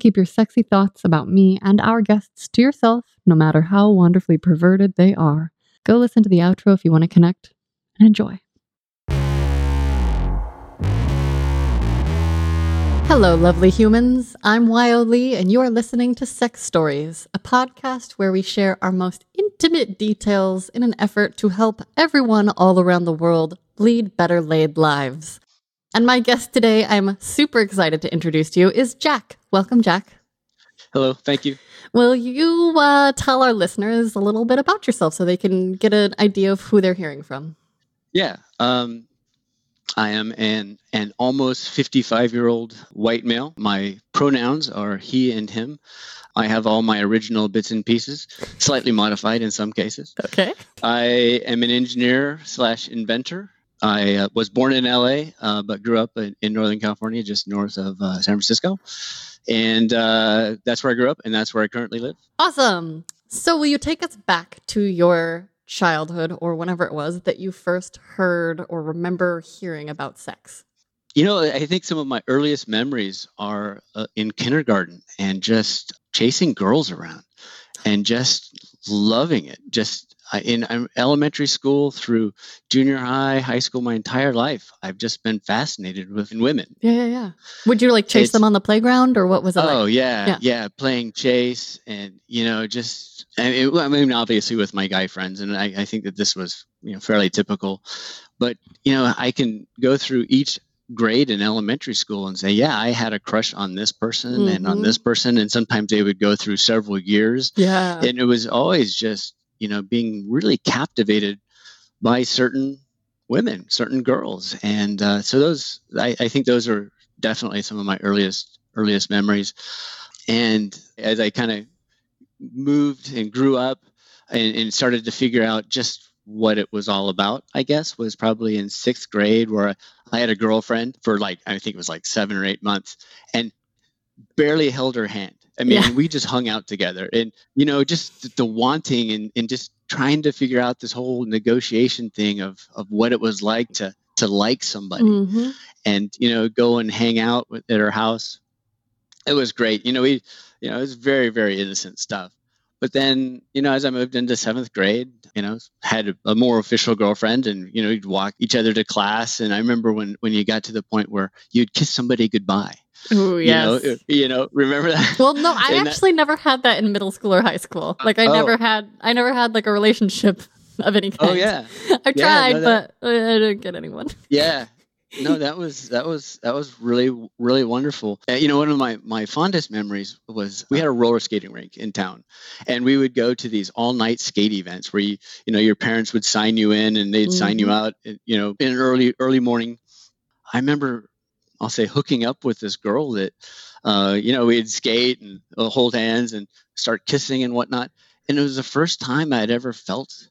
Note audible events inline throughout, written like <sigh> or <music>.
keep your sexy thoughts about me and our guests to yourself, no matter how wonderfully perverted they are. Go listen to the outro if you want to connect and enjoy. Hello, lovely humans. I'm Wyo Lee, and you are listening to Sex Stories, a podcast where we share our most intimate details in an effort to help everyone all around the world lead better laid lives. And my guest today, I'm super excited to introduce to you, is Jack. Welcome, Jack. Hello, thank you. Will you uh, tell our listeners a little bit about yourself so they can get an idea of who they're hearing from? Yeah, um, I am an an almost 55 year old white male. My pronouns are he and him. I have all my original bits and pieces, slightly modified in some cases. Okay. I am an engineer slash inventor. I uh, was born in LA, uh, but grew up in, in, Northern California, just north of uh, San Francisco. And uh, that's where I grew up, and that's where I currently live. Awesome. So, will you take us back to your childhood or whenever it was that you first heard or remember hearing about sex? You know, I think some of my earliest memories are uh, in kindergarten and just chasing girls around and just loving it. Just in um, elementary school through junior high, high school, my entire life, I've just been fascinated with women. Yeah, yeah, yeah. Would you like chase it's, them on the playground, or what was it? Oh like? yeah, yeah, yeah, playing chase, and you know, just I mean, I mean, obviously with my guy friends, and I, I think that this was you know fairly typical. But you know, I can go through each grade in elementary school and say, yeah, I had a crush on this person mm-hmm. and on mm-hmm. this person. And sometimes they would go through several years. Yeah. And it was always just you know, being really captivated by certain women, certain girls, and uh, so those I, I think those are definitely some of my earliest earliest memories. And as I kind of moved and grew up and, and, started to figure out just what it was all about, I guess, was probably in sixth grade where I had a girlfriend for like, I think it was like seven or eight months and barely held her hand. I mean, yeah. we just hung out together and, you know, just the wanting and, and just trying to figure out this whole negotiation thing of, of what it was like to, to like somebody mm-hmm. and, you know, go and hang out with, at her house. It was great. You know, we, you know, it was very, very innocent stuff. But then, you know, as I moved into seventh grade, you know, had a, more official girlfriend and, you know, you'd walk each other to class. And I remember when, when you got to the point where you'd kiss somebody goodbye. Oh yes. You know, you know, remember that? Well, no, I <laughs> actually that, never had that in middle school or high school. Like I oh. never had I never had like a relationship <laughs> of any oh, kind. Oh yeah. I yeah, tried, no, that, but I didn't get anyone. Yeah. No, that was that was that was really really wonderful. You know, one of my my fondest memories was we had a roller skating rink in town, and we would go to these all night skate events where you you know your parents would sign you in and they'd mm-hmm. sign you mm-hmm. out. You know, in early early morning. I remember I'll say hooking up with this girl that, uh, you know, we'd skate and uh, hold hands and start kissing and whatnot. And it was the first time I'd ever felt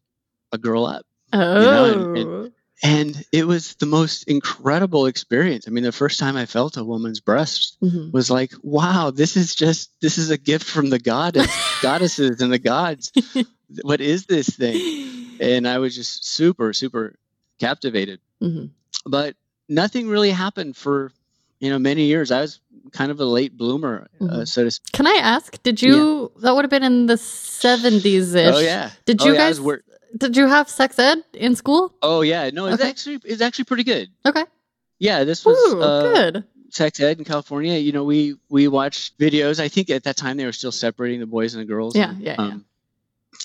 a girl up. Oh. You know, and, and, oh. And, it was the most incredible experience. I mean, the first time I felt a woman's breast mm-hmm. was like, wow, this is just, this is a gift from the goddess, <laughs> goddesses and the gods. <laughs> what is this thing? And I was just super, super captivated. Mm-hmm. But nothing really happened for you know many years. I was kind of a late bloomer, uh, mm-hmm. uh, so to speak. Can I ask? Did you? Yeah. That would have been in the seventies ish. Oh yeah. Did oh, you yeah, guys? Wor- did you have sex ed in school? Oh yeah, no, it's okay. actually it's actually pretty good. Okay. Yeah, this was Ooh, uh, good. Sex ed in California. You know, we we watched videos. I think at that time they were still separating the boys and the girls. Yeah, yeah, um,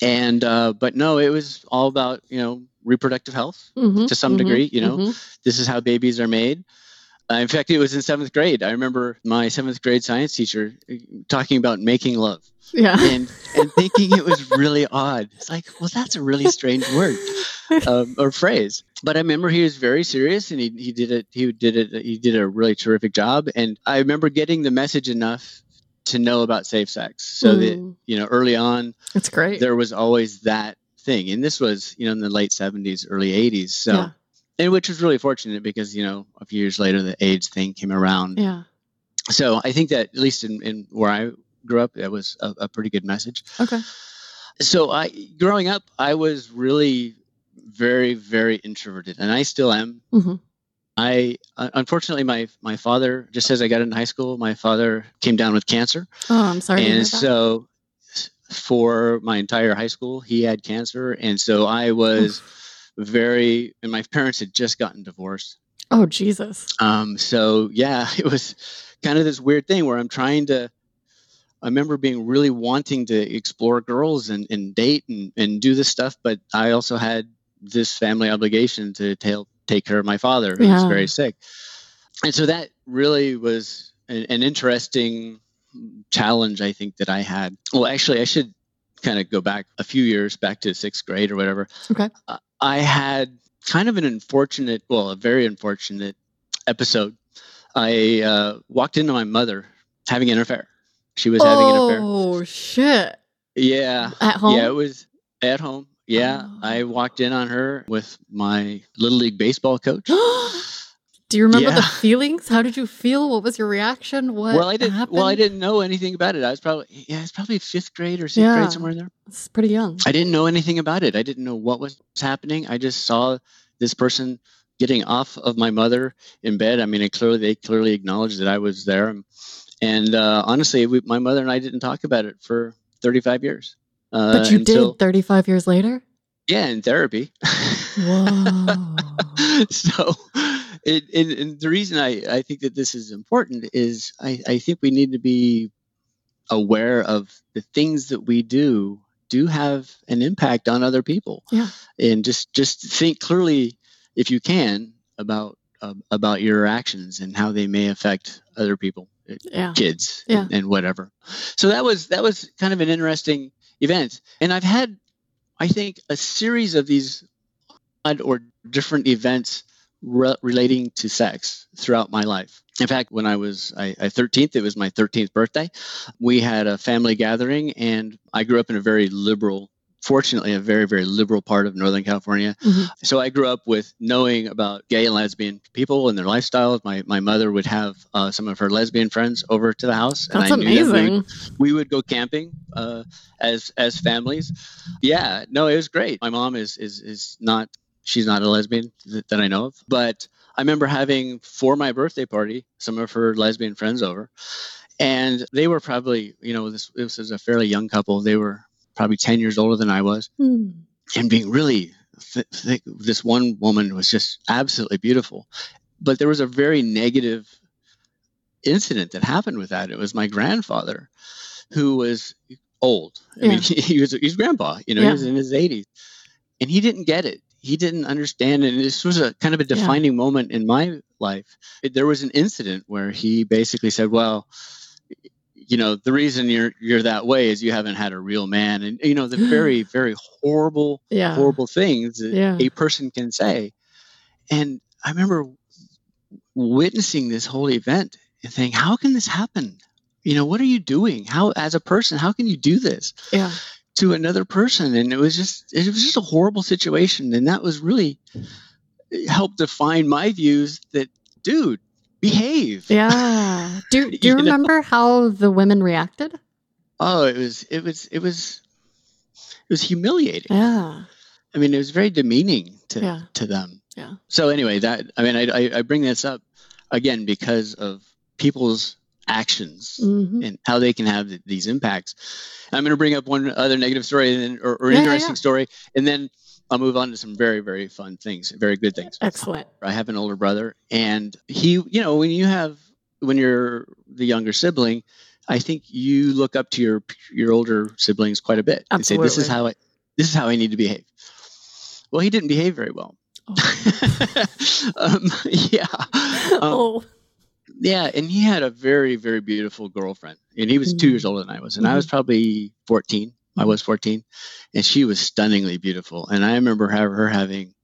yeah. And uh, but no, it was all about you know reproductive health mm-hmm, to some mm-hmm, degree. You know, mm-hmm. this is how babies are made. Uh, in fact, it was in seventh grade. I remember my seventh grade science teacher uh, talking about making love. Yeah. And, and thinking it was really odd. It's like, well, that's a really strange word <laughs> um, or phrase. But I remember he was very serious and he, he did it. He did it. He did a really terrific job. And I remember getting the message enough to know about safe sex so mm. that, you know, early on, that's great. There was always that thing. And this was, you know, in the late 70s, early 80s. So. Yeah and which was really fortunate because you know a few years later the AIDS thing came around. Yeah. So I think that at least in, in where I grew up, that was a, a pretty good message. Okay. So I growing up, I was really very very introverted, and I still am. Mm-hmm. I uh, unfortunately my my father just as I got into high school, my father came down with cancer, Oh, I'm sorry. and so for my entire high school, he had cancer, and so I was very. And my parents had just gotten divorced, oh, Jesus. um, so yeah, <laughs> it was kind of this weird thing where I'm trying to. I remember being really wanting to explore girls and, and date and, and do this stuff, but I also had this family obligation to ta- take care of my father who was very sick. And so that really was an, an interesting challenge, I think, that I had. Well, actually, I should kind of go back a few years, back to sixth grade or whatever. Okay. Uh, I had kind of an unfortunate, well, a very unfortunate episode. I uh, walked into my mother having an affair. She was having an affair. Oh, shit. Yeah. At home? Yeah, it was at home. Yeah. Oh. I walked in on her with my little league baseball coach. <gasps> <gasps> Do you remember the feelings? How did you feel? What was your reaction? What well, I didn't. happened? Well, I didn't know anything about it. I was probably yeah, it's probably fifth grade or sixth Yeah. grade somewhere in there. It's pretty young. I didn't know anything about it. I didn't know what was happening. I just saw this person getting off of my mother in bed. I mean, it clearly they clearly acknowledged that I was there, and uh, honestly, we, my mother and I didn't talk about it for 35 years. Uh, but you until, did 35 years later? yeah, in therapy. <laughs> Whoa. so, it, it, and the reason I, I think that this is important is I, I think we need to be aware of the things that we do do have an impact on other people. Yeah. And just just think clearly, if you can, about uh, about your actions and how they may affect other people, uh, yeah. kids, Yeah. and, and whatever. So that was that was kind of an interesting event, and I've had, I think, a series of these odd or different events re- relating to sex throughout my life. In fact, when I was I, I 13th, it was my 13th birthday. We had a family gathering, and I grew up in a very liberal, fortunately, a very very liberal part of Northern California. Mhm. So I grew up with knowing about gay and lesbian people and their lifestyles. My my mother would have uh, some of her lesbian friends over to the house, That's and I knew that we- amazing. we would go camping uh, as as families. Yeah, no, it was great. My mom is is is not she's not a lesbian that, that I know of, but I remember having for my birthday party some of her lesbian friends over, and they were probably you know this this was a fairly young couple. They were probably ten years older than I was, Hmm. and being really th- th- this one woman was just absolutely beautiful but there was a very negative incident that happened with that it was my grandfather who was old i mean Yeah. <laughs> he was he's grandpa you know Yeah. he was in his 80s and he didn't get it he didn't understand and this was a kind of a Yeah. defining moment in my life It- there was an incident where he basically said well you know the reason you're you're that way is you haven't had a real man and you know the <gasps> very very horrible Yeah. horrible things that Yeah. a person can say and i remember witnessing this whole event and thinking how can this happen you know what are you doing how as a person how can you do this Yeah. To another person and it was just it was just a horrible situation and that was really helped define my views that dude behave Yeah. <laughs> Do, do you You know? remember how the women reacted? oh it was it was it was it was humiliating Yeah. i mean it was very demeaning to Yeah. to them Yeah. so anyway that i mean i i, I bring this up again because of people's actions hmm and how they can have th- these impacts. I'm going to bring up one other negative story and then, or, or Yeah, yeah, interesting yeah. story, and then I'll move on to some very, very fun things, very good things. Excellent. I have an older brother, and he, you know, when you have, when you're the younger sibling, I think you look up to your your older siblings quite a bit and say, "This is how I, this is how I need to behave." Well, he didn't behave very well. Oh. <laughs> um, yeah. <laughs> Um, oh. Yeah, and he had a very, very beautiful girlfriend, and he was two Mm. years older than I was, and I was probably fourteen. I was fourteen, and she was stunningly beautiful. And I remember have her having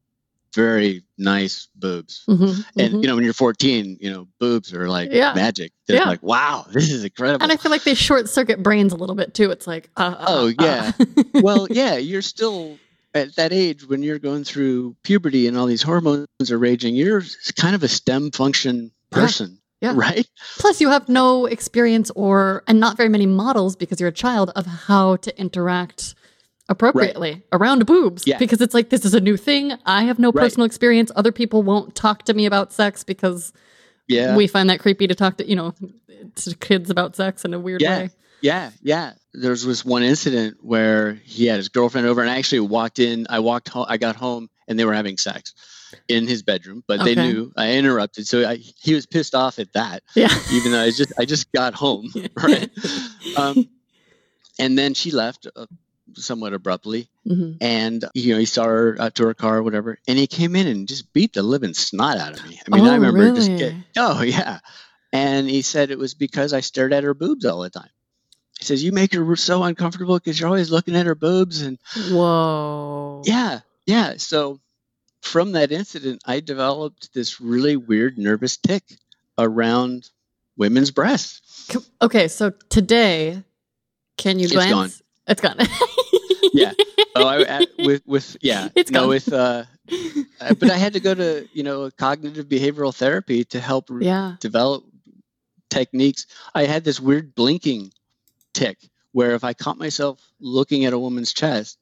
very nice boobs. Mhm, And mhm. you know, when you're 14, you know, boobs are like Yeah. magic. They're Yeah. like, wow, this is incredible. And I feel like they short circuit brains a little bit too. It's like, uh, uh, Oh, uh. yeah. <laughs> well, yeah, you're still at that age when you're going through puberty and all these hormones are raging. You're kind of a STEM function person, Yeah. right? Plus, you have no experience or, and not very many models because you're a child of how to interact appropriately around boobs Yeah. because it's like this is a new thing. I have no Right. personal experience. Other people won't talk to me about sex because Yeah. we find that creepy to talk to, you know, to kids about sex in a weird Yeah. way. Yeah, yeah. There was this one incident where he had his girlfriend over, and I actually walked in. I walked home. I got home, and they were having sex in his bedroom. But they knew I interrupted, so I, he was pissed off at that. Yeah. Even though I just I just got home, <laughs> <laughs> right? Um, and then she left uh, somewhat abruptly, Mhm. and you know he saw her out to her car or whatever, and he came in and just beat the living snot out of me. I mean, Oh, I remember just get oh yeah, and he said it was because I stared at her boobs all the time. He says you make her so uncomfortable because you're always looking at her boobs, and Whoa. yeah, yeah. So from that incident, I developed this really weird nervous tick around women's breasts. Okay, so today, can you It's glance? gone. It's gone. <laughs> Yeah. Oh, I, I with with yeah, <laughs> It's no, gone. with uh, uh, but I had to go to you know cognitive behavioral therapy to help re- yeah. develop techniques. I had this weird blinking tick where if I caught myself looking at a woman's chest,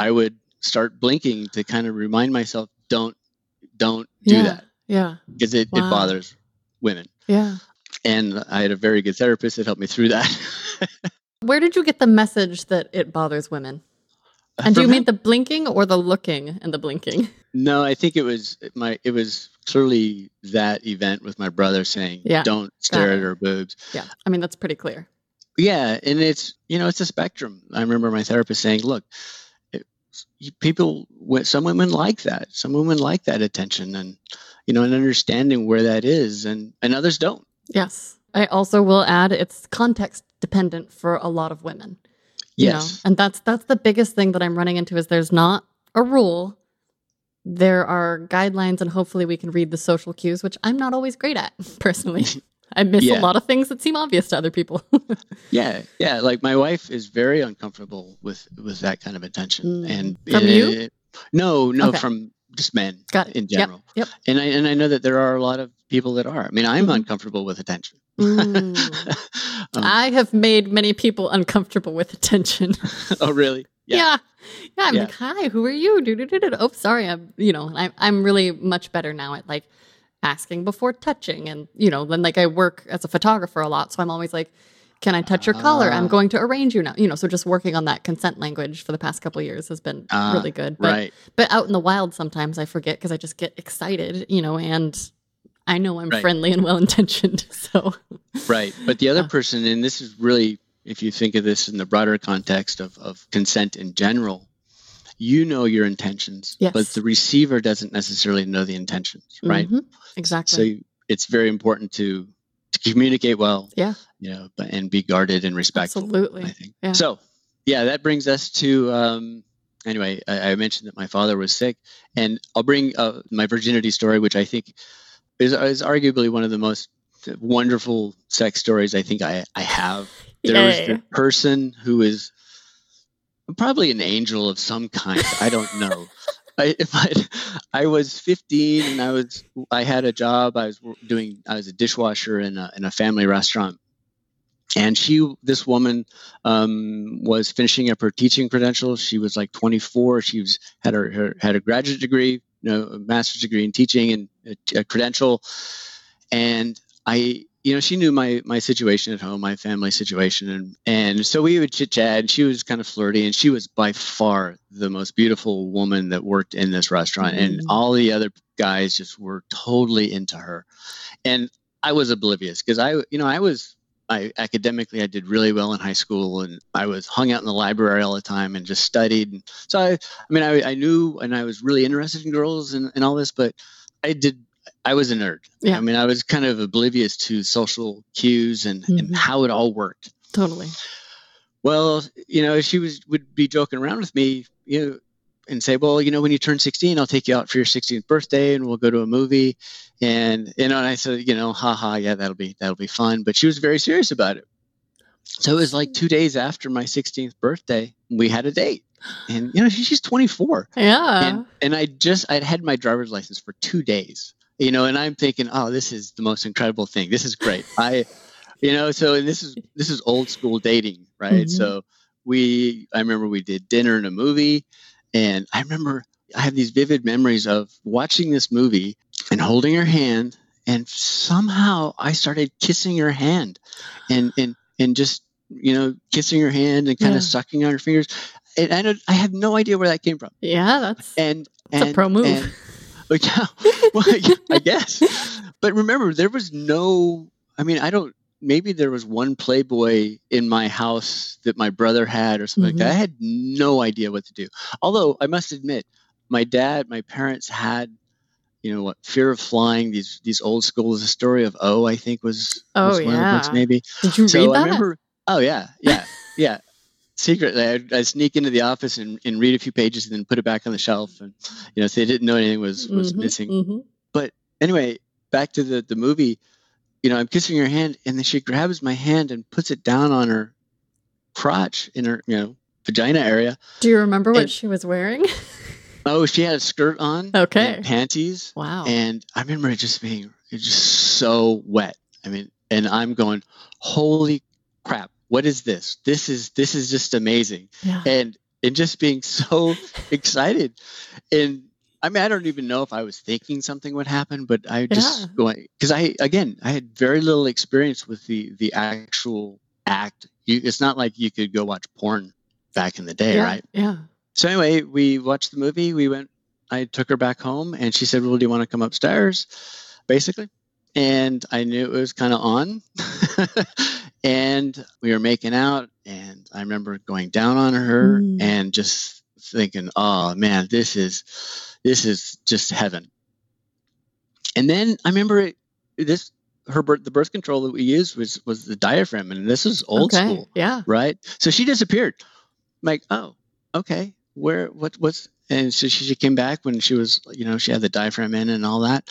I would start blinking to kind of remind myself, don't don't do yeah. that Yeah. because it, Wow. it bothers women. Yeah. And I had a very good therapist that helped me through that. <laughs> Where did you get the message that it bothers women? Uh, and do you mean the blinking or the looking and the blinking? <laughs> No, I think it was my. It was clearly that event with my brother saying, Yeah, "Don't stare at her boobs." Yeah. I mean, that's pretty clear. Yeah, and it's you know it's a spectrum. I remember my therapist saying, "Look, people, some women like that. Some women like that attention, and you know, and understanding where that is, and and others don't." Yes. I also will add it's context dependent for a lot of women. you know? And that's that's the biggest thing that i'm running into is there's not a rule there are guidelines and hopefully we can read the social cues which i'm not always great at <laughs> personally <laughs> i miss a lot of things that seem obvious to other people <laughs> yeah, yeah. Like my wife is very uncomfortable with with that kind of attention, Mm. and From you? it- no, no, Okay. from just men it in general. yep yep. And I and I know that there are a lot of people that are. I mean, I'm Mhm. uncomfortable with attention. Mm. <laughs> Um, i have made many people uncomfortable with attention <laughs> oh, really? yeah yeah, i'm Yeah. like hi who are you oh sorry i'm you know I'm, I'm really much better now at like asking before touching and you know then like i work as a photographer a lot so i'm always like can i touch your collar i'm Ah. going to arrange you now you know so just working on that consent language for the past couple of years has been Ah, really good but right. but out in the wild sometimes i forget because i just get excited you know and i know i'm Right. friendly and well intentioned <laughs> so Right. But the other Uh. person, and this is really, if you think of this in the broader context of, of consent in general, you know your intentions, Yes. but the receiver doesn't necessarily know the intentions, right? Mhm. exactly So it's very important to to communicate well, Yeah. you know, but and be guarded and respectful. absolutely I think. Yeah. So, yeah, that brings us to. Um, anyway, I, I mentioned that my father was sick, and I'll bring uh, my virginity story, which I think is, is arguably one of the most wonderful sex stories I think I, I have. There was Yay. the person who is probably an angel of some kind. I don't know. I, if I, I was 15 and I was, I had a job. I was doing, I was a dishwasher in a, in a family restaurant. And she, this woman, um, was finishing up her teaching credentials. She was like 24. She was had her, her had a graduate degree, you know, a master's degree in teaching and a, a credential. And I, you know, she knew my my situation at home, my family situation, and and so we would chit chat. And she was kind of flirty, and she was by far the most beautiful woman that worked in this restaurant, and Mm. all the other guys just were totally into her, and I was oblivious because I, you know, I was. I academically I did really well in high school and I was hung out in the library all the time and just studied. And so I, I mean I, I knew and I was really interested in girls and, and all this, but I did I was a nerd. Yeah. I mean I was kind of oblivious to social cues and, Mhm. and how it all worked. totally Well, you know, she was would be joking around with me, you know, and say, "Well, you know, when you turn 16, I'll take you out for your 16th birthday, and we'll go to a movie." And you know, and I said, you know, haha, yeah, that'll be that'll be fun. But she was very serious about it. So it was like two days after my 16th birthday, we had a date, and you know, she, she's 24, yeah and and I just I'd had my driver's license for two days, you know, and I'm thinking, oh, this is the most incredible thing. This is great. I, you know, so and this is this is old school dating, right? Mhm. So we I remember we did dinner and a movie, and I remember I have these vivid memories of watching this movie and holding her hand, and somehow I started kissing her hand, and and and just you know kissing her hand and kind Yeah. of sucking on her fingers. And I don't, I have no idea where that came from. Yeah, that's And It's a pro move. and- but yeah, well, yeah, I guess. But remember, there was no. I mean, I don't. Maybe there was one Playboy in my house that my brother had, or something like that. I Mm-hmm. had no idea what to do. Although I must admit, my dad, my parents had, you know, what Fear of Flying. These these old schools. The story of O, I think was, Oh, was one of the books, yeah. maybe. Did you So read I that? remember. Oh yeah, yeah, yeah. Secretly, I'd, I'd sneak into the office and, and read a few pages, and then put it back on the shelf. And you know, so they didn't know anything was was Mhm, missing. mhm. Anyway, back to the the movie. You know, I'm kissing her hand, and then she grabs my hand and puts it down on her crotch in her you know vagina area. Do you remember what And- she was wearing? <laughs> Oh, she had a skirt on, Okay. and panties, wow. and I remember it just being it just so wet. I mean, and I'm going, holy crap! What is this? This is this is just amazing. yeah. and and just being <laughs> so excited and i mean i don't even know if i was thinking something would happen but i just Yeah. going because i again i had very little experience with the the actual act you, it's not like you could go watch porn back in the day yeah. right Yeah. so anyway we watched the movie we went i took her back home and she said well do you want to come upstairs basically and i knew it was kind of on <laughs> and we were making out and i remember going down on her Mm. and just thinking oh man this is this is just heaven and then i remember it, this her birth, the birth control that we used was was the diaphragm and this is old okay. school Yeah. right? So she disappeared. I'm like, oh, okay, where, what, what's, and so she, she came back when she was, you know, she had the diaphragm in and all that,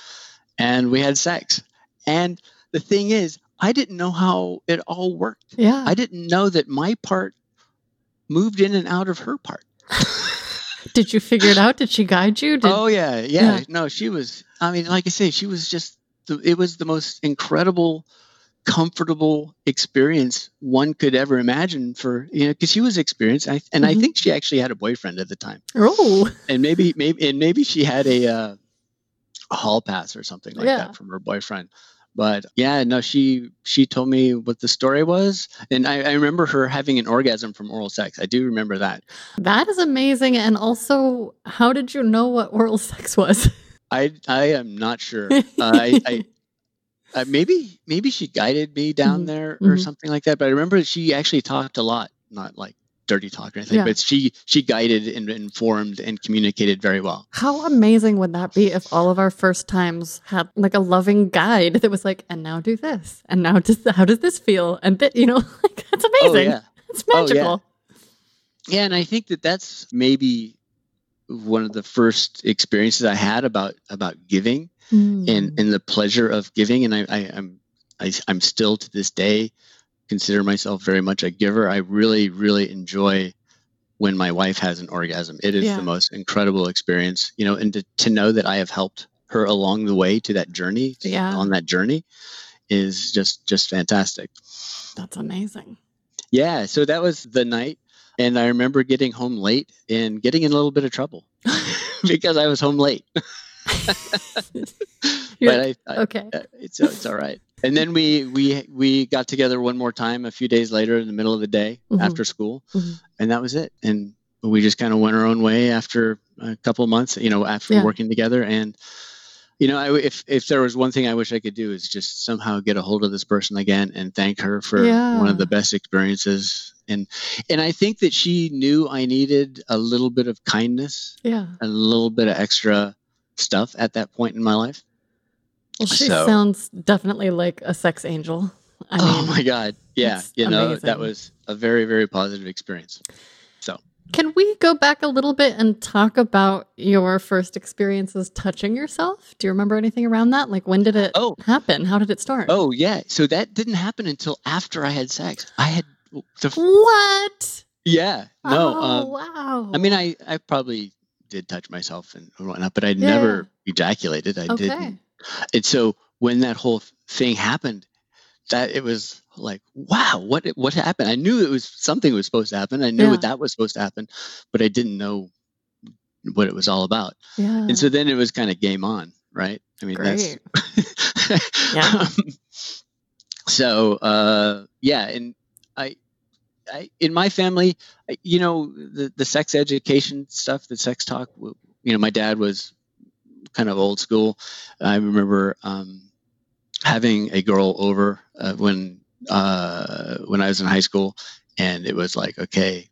and we had sex. And the thing is, I didn't know how it all worked. Yeah. I didn't know that my part moved in and out of her part. <laughs> Did you figure it out? Did she guide you? Did, oh yeah, yeah, Yeah. No, she was. I mean, like I say, she was just. The, it was the most incredible, comfortable experience one could ever imagine for you know because she was experienced. I, and I Mhm. think she actually had a boyfriend at the time, Oh. and maybe maybe and maybe she had a, uh, a hall pass or something like Yeah. that from her boyfriend. But yeah, no, she she told me what the story was, and I, I remember her having an orgasm from oral sex. I do remember that. That is amazing. And also, how did you know what oral <laughs> sex was? I I am not sure. <laughs> Uh, I, I, I maybe maybe she guided me down Mhm, there or mhm. something like that. But I remember she actually talked a lot, not like dirty talk or anything. Yeah. But she she guided and informed and communicated very well. How amazing would that be if all of our first times had like a loving guide that was like, and now do this, and now does how does this feel, and th- you know, <laughs> like that's amazing. Oh yeah, It's Oh, yeah. magical. yeah. And I think that that's maybe one of the first experiences I had about about giving Mm. and and the pleasure of giving. And I, I I'm I, I'm still to this day consider myself very much a giver. I really really enjoy when my wife has an orgasm. It is Yeah. the most incredible experience, you know, and to, to know that I have helped her along the way to that journey, Yeah. on that journey, is just just fantastic. that's amazing. Yeah, so that was the night, and I remember getting home late and getting in a little bit of trouble <laughs> because I was home late. <laughs> But I, I, okay. uh, it's it's all right. And then we we we got together one more time a few days later in the middle of the day Mhm. after school, Mhm. and that was it. And we just kind of went our own way after a couple of months, you know, after Yeah. working together. And you know, I, if if there was one thing I wish I could do is just somehow get a hold of this person again and thank her for Yeah. one of the best experiences. And and I think that she knew I needed a little bit of kindness, Yeah. a little bit of extra stuff at that point in my life. Well, she So- sounds definitely like a sex angel. I oh my god yeah you know amazing. that was a very very positive experience So. Can we go back a little bit and talk about your first experiences touching yourself? Do you remember anything around that? Like when did it Oh. happen? How did it start? oh yeah so that didn't happen until after i had sex i had the What? yeah no Oh, um, wow. i mean i i probably did touch myself and whatnot but i Yeah, never ejaculated i okay. didn't and so when that whole thing happened that it was like wow what what happened i knew it was something was supposed to happen i knew Yeah. that was supposed to happen but i didn't know what it was all about Yeah. and so then it was kind of game on right i mean Great. that's <laughs> Yeah. Um, so uh yeah and i I, in my family, I- you know, the, the sex education stuff, the sex talk, you know, my dad was kind of old school. I remember um, having a girl over uh, when uh, when I was in high school, and it was like, okay,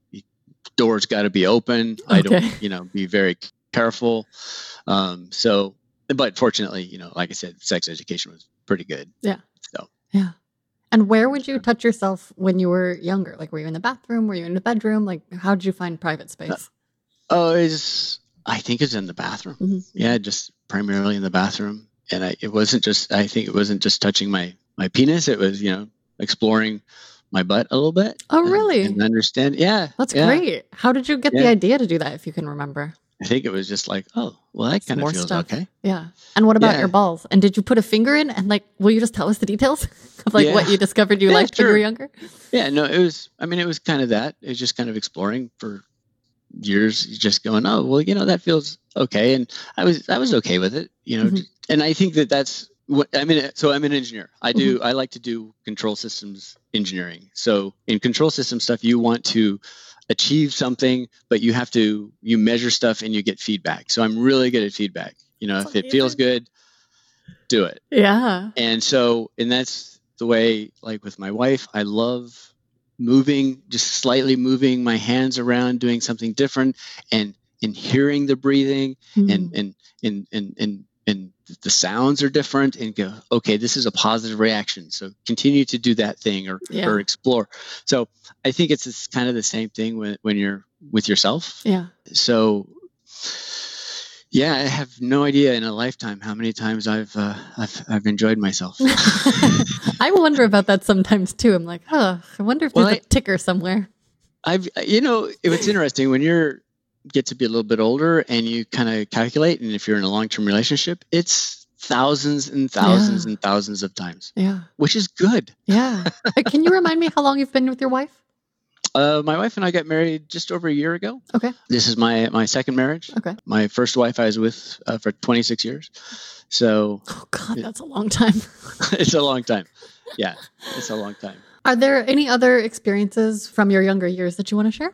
doors got to be open. I don't, you know, be very careful. Um, so, but fortunately, you know, like I said, sex education was pretty good. Yeah. So, Yeah. And where would you touch yourself when you were younger? Like, were you in the bathroom? Were you in the bedroom? Like, how did you find private space? oh, it's I think it's in the bathroom. Mhm. Yeah, just primarily in the bathroom. And I, it wasn't just, I think it wasn't just touching my, my penis. It was, you know, exploring my butt a little bit. Oh, and- really? And understand. Yeah. That's yeah. great. How did you get the idea to do that, if you can remember? I think it was just like, oh, well, that kind of feels stuff. okay. Yeah. And what about Yeah. your balls? And did you put a finger in? And like, will you just tell us the details <laughs> of like what you discovered you Yeah, liked when you were younger? Yeah. No, it was, I mean, it was kind of that. It was just kind of exploring for years, just going, oh, well, you know, that feels okay. And I was, I was okay with it, you know, Mhm. and I think that that's what I mean. So I'm an engineer. I do, Mm-hmm. I like to do control systems engineering. So in control system stuff, you want to achieve something, but you have to, you measure stuff and you get feedback. So I'm really good at feedback. You know, That's if it feels good, do it. Yeah. And so, and that's the way, like with my wife, I love moving, just slightly moving my hands around, doing something different, and and hearing the breathing, Mm. and and and and and and the sounds are different, and go, okay, this is a positive reaction. So continue to do that thing, or Yeah. or explore. So I think it's this kind of the same thing when when you're with yourself. yeah. So. Yeah, I have no idea in a lifetime how many times I've uh, I've, I've enjoyed myself. <laughs> I wonder about that sometimes too. I'm like, oh, I wonder if Well, there's a I- ticker somewhere. I've you know it's interesting when you're get to be a little bit older and you kind of calculate and if you're in a long term relationship it's thousands and thousands Yeah. and thousands of times Yeah. which is good. Yeah. <laughs> Uh, Can you remind me how long you've been with your wife? Uh, my wife and I got married just over a year ago. Okay. This is my my second marriage. Okay. My first wife I was with uh, for 26 years, so Oh, God, that's a long time. <laughs> <laughs> it's a long time. Yeah, it's a long time. Are there any other experiences from your younger years that you want to share?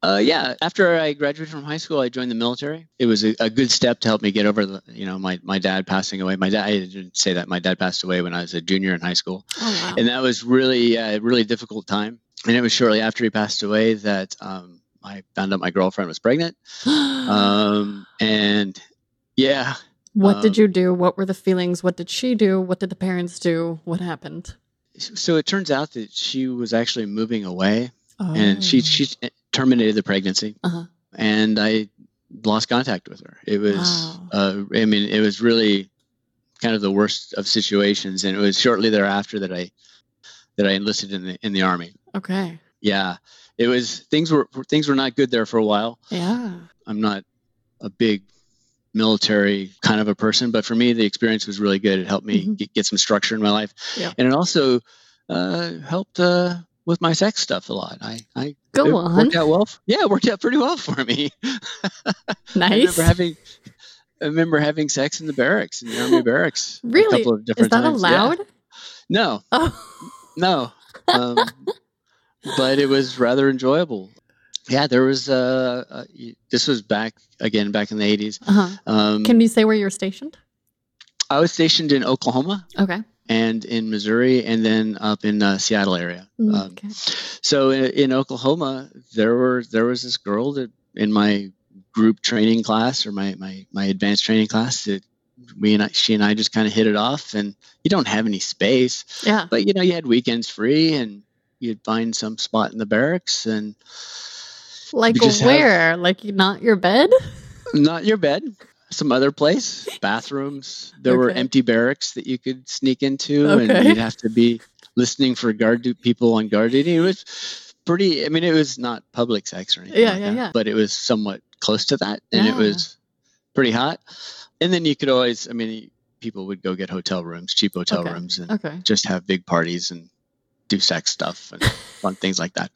Uh, yeah. After I graduated from high school, I joined the military. It was a, a good step to help me get over the, you know, my, my dad passing away. My dad, I didn't say that. My dad passed away when I was a junior in high school, Oh, wow. and that was really a really difficult time. And it was shortly after he passed away that um, I found out my girlfriend was pregnant. <gasps> Um, and yeah, what did um, you do? What were the feelings? What did she do? What did the parents do? What happened? so it turns out that she was actually moving away, Oh. and she she terminated the pregnancy. Uh-huh. and I lost contact with her. It was, Wow. uh, I mean, it was really kind of the worst of situations, and it was shortly thereafter that I that I enlisted in the in the army. Okay. Yeah, it was things were things were not good there for a while. Yeah. I'm not a big military kind of a person, but for me, the experience was really good. It helped me Mhm. get, get some structure in my life, Yeah. and it also uh, helped uh, with my sex stuff a lot. I, I Go on. worked out well. f- yeah, it worked out pretty well for me. <laughs> I Nice. remember having I remember having sex in the barracks in the army barracks. Really? A couple of Is that times. Yeah. allowed? No, Oh. no. Um, <laughs> but it was rather enjoyable. Yeah, there was. Uh, uh, this was back again back in the eighties. Uh-huh. Um, Can you say where you're stationed? I was stationed in Oklahoma Okay. and in Missouri, and then up in uh, Seattle area. Mm, Um, okay. so in, in Oklahoma, there were there was this girl that in my group training class or my my my advanced training class that we and I, she and I just kind of hit it off. And you don't have any space, Yeah. but you know you had weekends free, and you'd find some spot in the barracks and Like just have- where? Like not your bed? not your bed. Some other place, <laughs> bathrooms. There were empty barracks that you could sneak into, Okay. and you'd have to be listening for guard people on guard duty. It was pretty. I mean, it was not public sex or anything Yeah, like yeah, that, yeah. but it was somewhat close to that, and it was pretty hot. And then you could always. I mean, people would go get hotel rooms, cheap hotel Okay. rooms, and Okay. just have big parties and do sex stuff and <laughs> fun things like that.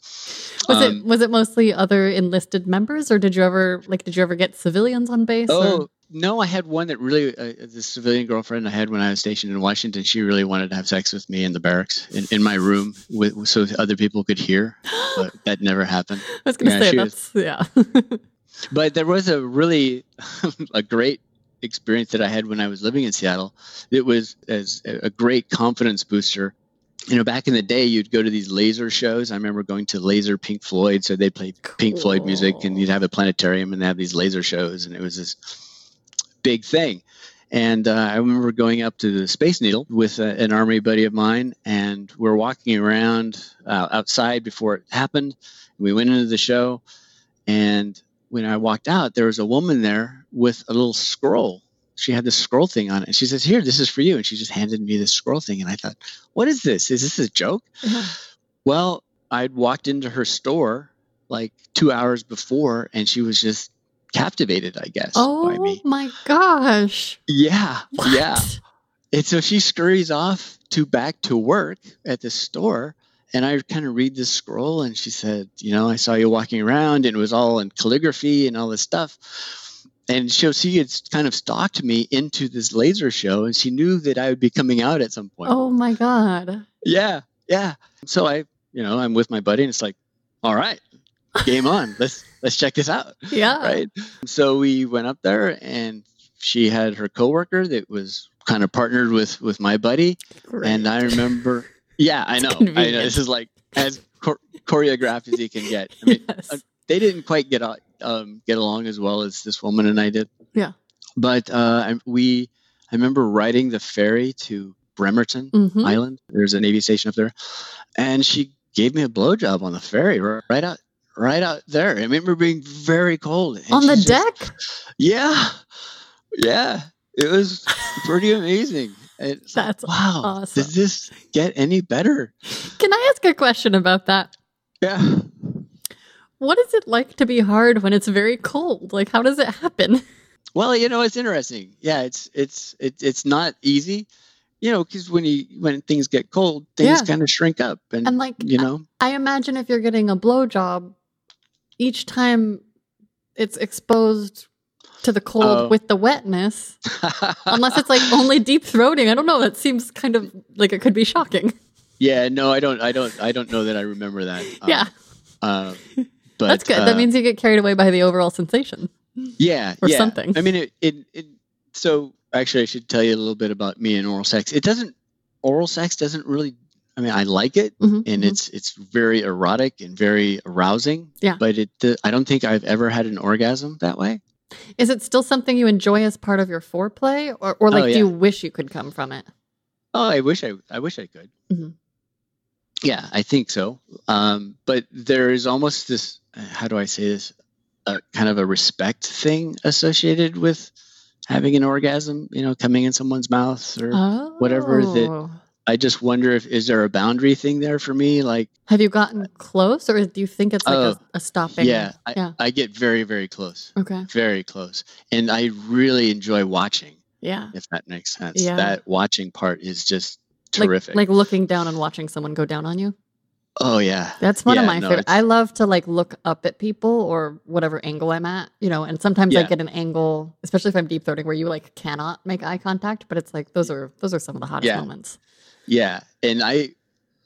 Was Um, it was it mostly other enlisted members, or did you ever like did you ever get civilians on base? or- Oh no, I had one that really uh, the civilian girlfriend I had when I was stationed in Washington. She really wanted to have sex with me in the barracks in, in my room with so other people could hear, but <gasps> that never happened. I was gonna yeah, say she was- yeah. <laughs> But there was a really <laughs> a great experience that I had when I was living in Seattle. It was as a great confidence booster. You know, back in the day, you'd go to these laser shows. I remember going to Laser Pink Floyd, so they'd play Pink Floyd music, and you'd have a planetarium, and they have these laser shows, and it was this big thing. And uh, I remember going up to the Space Needle with uh, an army buddy of mine, and we're walking around uh, outside before it happened. We went into the show, and when I walked out, there was a woman there with a little scroll. She had this scroll thing on it. And she says, Here, this is for you. And she just handed me this scroll thing. And I thought, What is this? Is this a joke? Yeah. Well, I'd walked into her store like two hours before, and she was just captivated, I guess, by Oh my gosh! Yeah. What? Yeah. And so she scurries off to back to work at the store. And I kind of read this scroll, and she said, You know, I saw you walking around, and it was all in calligraphy and all this stuff. And so she had kind of stalked me into this laser show, and she knew that I would be coming out at some point. Oh my god! Yeah, yeah. So I, you know, I'm with my buddy, and it's like, all right, game on. <laughs> let's let's check this out Yeah. right? So we went up there, and she had her coworker that was kind of partnered with with my buddy, and I remember, yeah, I know, I know. This is like as chor- choreographed as you can get. I mean, <laughs> yes. uh, they didn't quite get out, um, get along as well as this woman and I did. Yeah. but uh, I- we, I remember riding the ferry to Bremerton Mhm. Island. There's a Navy station up there, and she gave me a blowjob on the ferry right out. Right out there. I remember being very cold. On the just- deck. yeah, yeah, it was pretty amazing. <laughs> That's wow. awesome. Does this get any better? Can I ask a question about that? Yeah. What is it like to be hard when it's very cold? Like, how does it happen? <laughs> Well, you know, it's interesting. Yeah, it's it's it, it's not easy. You know, because when you when things get cold, things Yeah. kind of shrink up, and, And like, you know, I imagine if you're getting a blowjob, each time it's exposed to the cold Oh. with the wetness, unless it's like only <laughs> deep throating. I don't know. That seems kind of like it could be shocking. yeah, no, I don't, I don't, I don't know that I remember that. <laughs> Um, yeah, uh, but that's good. uh, that means you get carried away by the overall sensation. yeah or yeah. something. i mean it, it it so actually i should tell you a little bit about me and oral sex it doesn't oral sex doesn't really i mean i like it Mhm, and mhm. it's it's very erotic and very arousing Yeah. but it i don't think i've ever had an orgasm that way Is it still something you enjoy as part of your foreplay, or, or like Oh, do you wish you could come from it? oh i wish i i wish i could Mhm. yeah i think so um but there is almost this how do i say this uh, kind of a respect thing associated with having an orgasm you know coming in someone's mouth or Oh, whatever that- I just wonder if is there a boundary thing there for me? Like, have you gotten close, or do you think it's like Oh, a, a stopping? yeah, I, yeah. I get very, very close, Okay. very close, and I really enjoy watching. Yeah. If that makes sense, Yeah. that watching part is just Like- terrific. Like, looking down and watching someone go down on you. Oh yeah, That's one of my no, favorite. I love to like look up at people or whatever angle I'm at, you know, and sometimes I get an angle, especially if I'm deep throating where you like cannot make eye contact, but it's like those are those are some of the hottest Yeah. moments. yeah, and I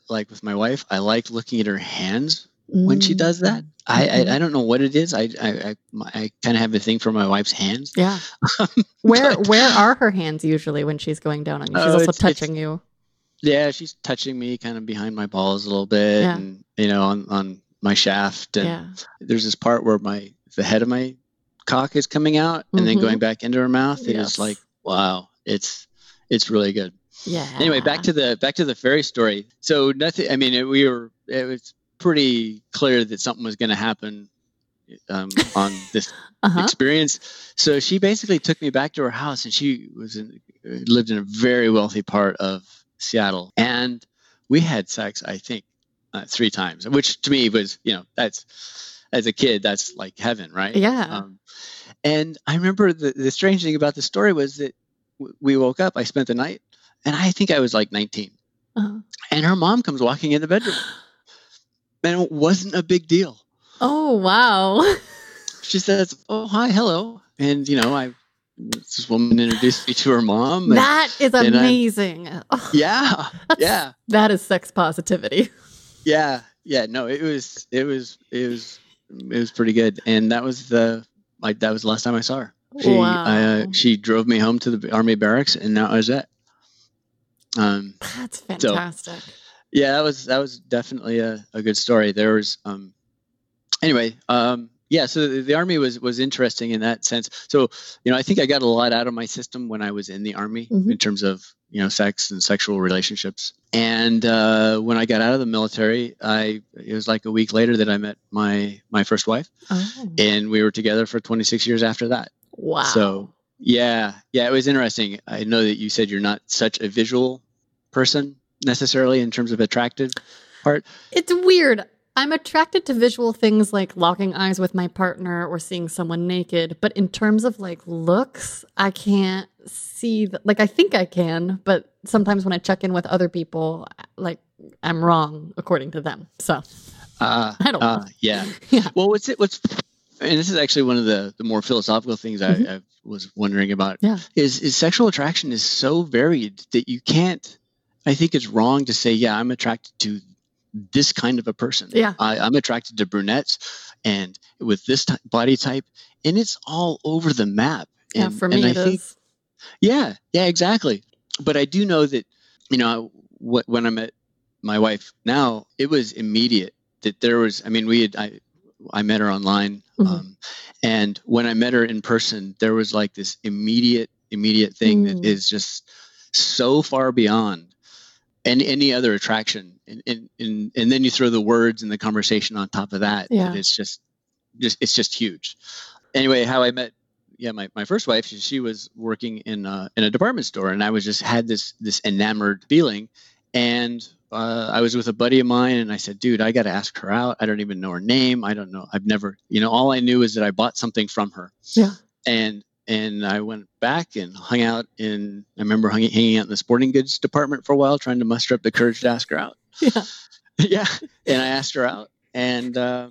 like with my wife. I like looking at her hands when she Mm. does that. I. I I don't know what it is. I I I, I kind of have a thing for my wife's hands. Yeah. <laughs> Where But- where are her hands usually when she's going down on you? She's Oh, also touching you. Yeah, she's touching me kind of behind my balls a little bit, Yeah. and you know, on on my shaft, and Yeah. there's this part where my the head of my cock is coming out and then Mhm. going back into her mouth. Yes. is like wow, it's it's really good. Yeah. Anyway, back to the back to the ferry story. So nothing. I mean, it, we were. It was pretty clear that something was going to happen um, <laughs> on this uh-huh. experience. So she basically took me back to her house, and she was in, lived in a very wealthy part of Seattle, and we had sex. I think uh, three times, which to me was, you know, that's as a kid, that's like heaven, right? Yeah. Um, and I remember the the strange thing about the story was that w- we woke up. I spent the night, and I think I was like 19. Uh-huh. and her mom comes walking in the bedroom, and it wasn't a big deal. Oh wow. <laughs> She says, "Oh, hi, hello," and you know, I this woman introduced me to her mom. and- that is amazing. Oh, <laughs> yeah, that's- yeah, That is sex positivity. yeah, yeah. No, it was, it was, it was, it was pretty good, and that was the like that was the last time I saw her. She Wow. uh, she drove me home to the army barracks, and that was it. Um, That's fantastic. yeah, that was that was definitely a, a good story. There was um, anyway, um, yeah. So the, army was was interesting in that sense. So you know, I think I got a lot out of my system when I was in the army Mhm. in terms of you know sex and sexual relationships. And uh, when I got out of the military, I it was like a week later that I met my my first wife, oh. and we were together for 26 years after that. Wow. So yeah, yeah, it was interesting. I know that you said you're not such a visual person necessarily in terms of attractive part. It's weird. I'm attracted to visual things like locking eyes with my partner or seeing someone naked, but in terms of like looks, I can't see like I think I can, but sometimes when I check in with other people, like I'm wrong according to them. So, Uh, I don't uh, know. yeah. <laughs> Yeah. Well, what's it? What's and this is actually one of the the more philosophical things I, Mhm. I was wondering about. Yeah. Is is sexual attraction is so varied that you can't. I think it's wrong to say, yeah, I'm attracted to this kind of a person. Yeah. I, I'm attracted to brunettes and with this ty- body type, and it's all over the map. yeah, for me and I think- is. yeah, yeah, exactly. But I do know that, you know, wh- when I met my wife now, it was immediate that there was, I mean, we had, I, I met her online. Mhm. Um, and when I met her in person, there was like this immediate, immediate thing Mm. that is just so far beyond any, any other attraction. And, and, and, and then you throw the words and the conversation on top of that. Yeah. It's just, just, it's just huge. Anyway, how I met yeah, my, my first wife, she, she was working in a, in a department store, and I was just had this this enamored feeling, and uh, I was with a buddy of mine, and I said, "Dude, I got to ask her out. I don't even know her name. I don't know. I've never, you know, all I knew is that I bought something from her, Yeah. and and I went back and hung out in. I remember hung, hanging out in the sporting goods department for a while, trying to muster up the courage to ask her out. Yeah. <laughs> yeah, and I asked her out, and. Uh,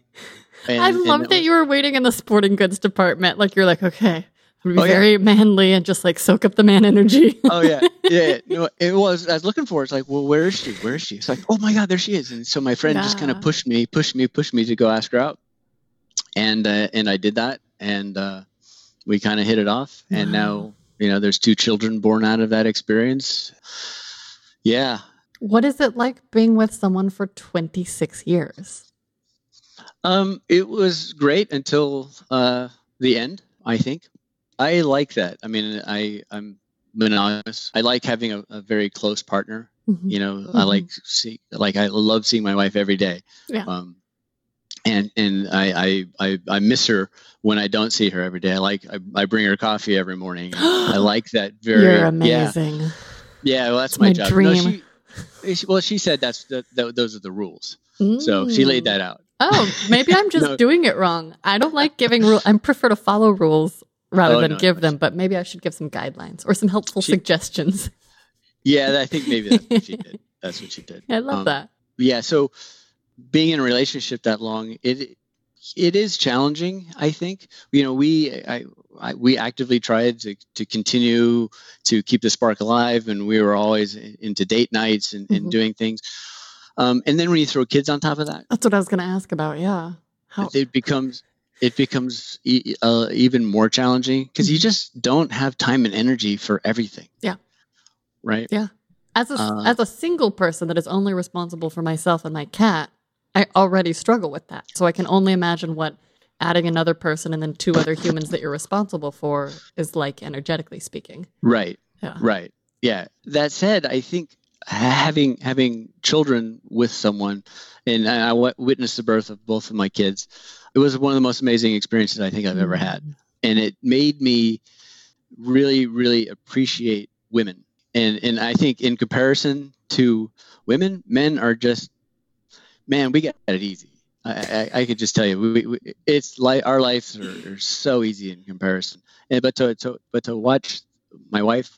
and I love that was- you were waiting in the sporting goods department. Like you're like, okay, be Oh, yeah. very manly and just like soak up the man energy. <laughs> oh <laughs> yeah, yeah. No, it was. I was looking for. it. It's like, well, where is she? Where is she? It's like, oh my God, there she is. And so my friend just kind of pushed me, pushed me, pushed me to go ask her out, and uh, and I did that, and uh, we kind of hit it off, and Wow. now you know, there's two children born out of that experience. Yeah, What is it like being with someone for 26 years? um, it was great until uh, the end. I think I like that. I mean, I I'm monogamous. I like having a, a very close partner. Mhm. you know i Mhm. like see like i love seeing my wife every day Yeah. um and and I, I i i miss her when i don't see her every day i like i, I bring her coffee every morning <gasps> i like that very You're yeah amazing. yeah well that's It's my, my job dream. No, she, she- well she said that's the, tho- those are the rules so she laid Mm. that out Oh, maybe I'm <laughs> just No. doing it wrong. I don't like giving rules. I prefer to follow rules rather Oh, than no, give them, but maybe I should give some guidelines or some helpful She- suggestions. yeah i think maybe that's what she did <laughs> that's what she did I love Um, that. yeah so being in a relationship that long it it is challenging i think you know we i, I we actively tried to, to continue to keep the spark alive and we were always into date nights and, Mhm. and doing things um, and then when you throw kids on top of that That's what I was going to ask about. Yeah. How? it becomes it becomes e- uh, even more challenging because you Mhm. just don't have time and energy for everything Yeah. right Yeah. As a Uh, as a single person that is only responsible for myself and my cat, I already struggle with that. So I can only imagine what adding another person and then two other humans that you're responsible for is like energetically speaking. right Yeah. Right. Yeah. That said, I think having having children with someone, and I w- witnessed the birth of both of my kids. It was one of the most amazing experiences I think I've ever had, Mm. and it made me really, really appreciate women. And and I think in comparison to women, men are just man, we got it easy. I, I, I could just tell you, we, we, it's like our lives are, are so easy in comparison. And but to, to but to watch my wife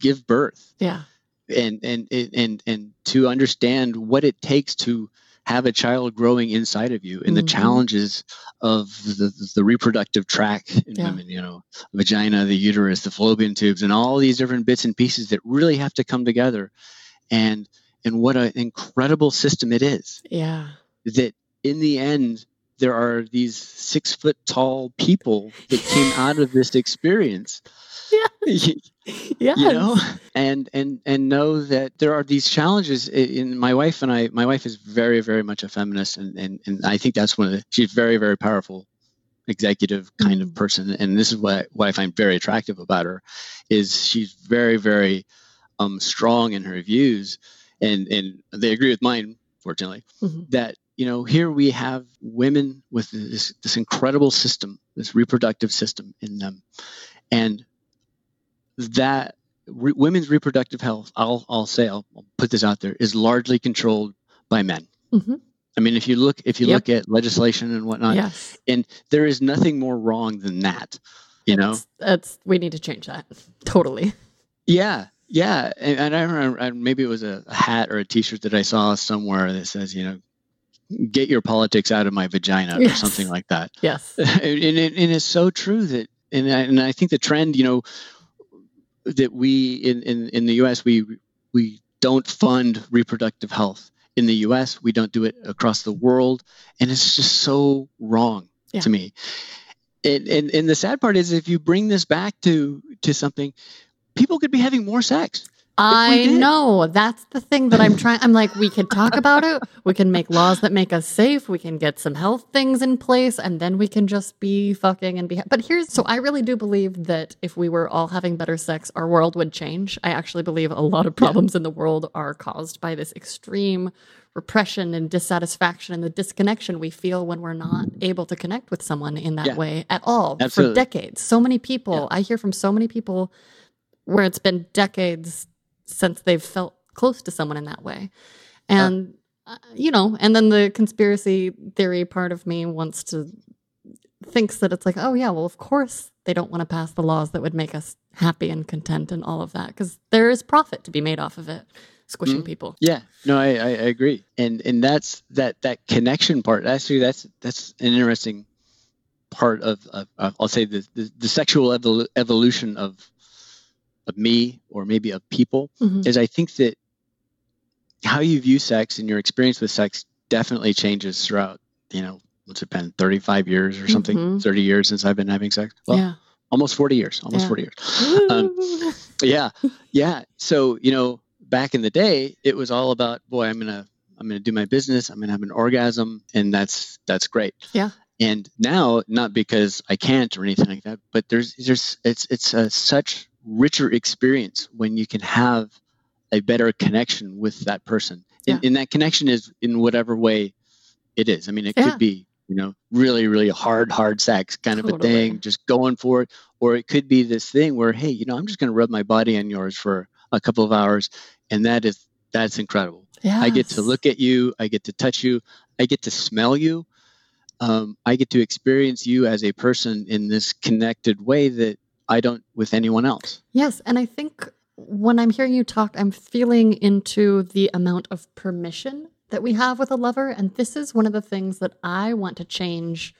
give birth Yeah. and and and and to understand what it takes to have a child growing inside of you and the Mhm. challenges of the, the reproductive tract in Yeah. women you know vagina the uterus the fallopian tubes and all these different bits and pieces that really have to come together and and what an incredible system it is Yeah. that in the end there are these six foot tall people that came out of this experience <laughs> <laughs> Yes. you know and and and know that there are these challenges in my wife and i my wife is very very much a feminist and and, and i think that's one of the she's very very powerful executive kind of Mm. person and this is what what i find very attractive about her is she's very very um strong in her views and and they agree with mine fortunately Mhm. that you know here we have women with this this incredible system this reproductive system in them and that re- women's reproductive health I'll, I'll say I'll, I'll put this out there is largely controlled by men Mhm. i mean if you look if you Yep. look at legislation and whatnot yes. and there is nothing more wrong than that you know It's, it's we need to change that. <laughs> Totally. Yeah, yeah, and, and I remember and maybe it was a, a hat or a T-shirt that I saw somewhere that says, you know, "Get your politics out of my vagina" or something like that. <laughs> Yes. <laughs> and, it, and it's so true that, and I, and I think the trend, you know, that we in, in in the U.S. we we don't fund reproductive health in the U.S. We don't do it across the world, and it's just so wrong Yeah. to me. And, and and the sad part is, if you bring this back to to something, people could be having more sex. I know. That's the thing that I'm trying. I'm like, we could talk about it. We can make laws that make us safe. We can get some health things in place, and then we can just be fucking and be. But here's so I really do believe that if we were all having better sex, our world would change. I actually believe a lot of problems in the world are caused by this extreme repression and dissatisfaction and the disconnection we feel when we're not able to connect with someone in that Yeah. way at all Absolutely. for decades. So many people, Yeah. I hear from so many people where it's been decades since they've felt close to someone in that way. And, uh, you know, and then the conspiracy theory part of me wants to, thinks that it's like, oh, yeah, well, of course they don't want to pass the laws that would make us happy and content and all of that because there is profit to be made off of it, squishing Mhm. people. Yeah, no, I, I, I agree, and and that's that that connection part. Actually, that's that's an interesting part of, of, of I'll say the the, the sexual evol- evolution of of me or maybe of people Mhm. is I think that how you view sex and your experience with sex definitely changes throughout. You know, what's it been thirty five years or something, Mhm. thirty years since I've been having sex. Well, yeah. almost forty years, almost Yeah. forty years. Um, <laughs> yeah yeah so you know back in the day it was all about boy i'm gonna i'm gonna do my business i'm gonna have an orgasm and that's that's great Yeah. and now not because i can't or anything like that but there's there's it's it's a such richer experience when you can have a better connection with that person. And, and that connection is in whatever way it is. I mean it Yeah. could be you know really really hard hard sex kind of a thing just going for it. Or it could be this thing where hey you know i'm just going to rub my body on yours for a couple of hours and that is that's incredible. I get to look at you i get to touch you i get to smell you um, i get to experience you as a person in this connected way that i don't with anyone else Yes, and I think when I'm hearing you talk, I'm feeling into the amount of permission that we have with a lover. And this is one of the things that I want to change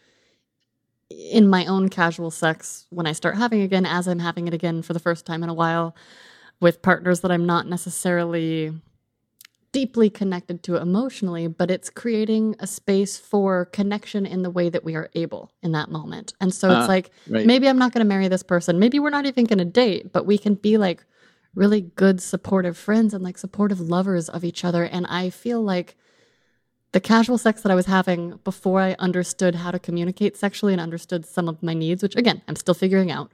in my own casual sex when I start having again, as I'm having it again for the first time in a while with partners that I'm not necessarily deeply connected to emotionally, but it's creating a space for connection in the way that we are able in that moment. And so it's Ah, like, right maybe I'm not going to marry this person. Maybe we're not even going to date, but we can be like really good, supportive friends and like supportive lovers of each other. And I feel like the casual sex that I was having before I understood how to communicate sexually and understood some of my needs, which again, I'm still figuring out,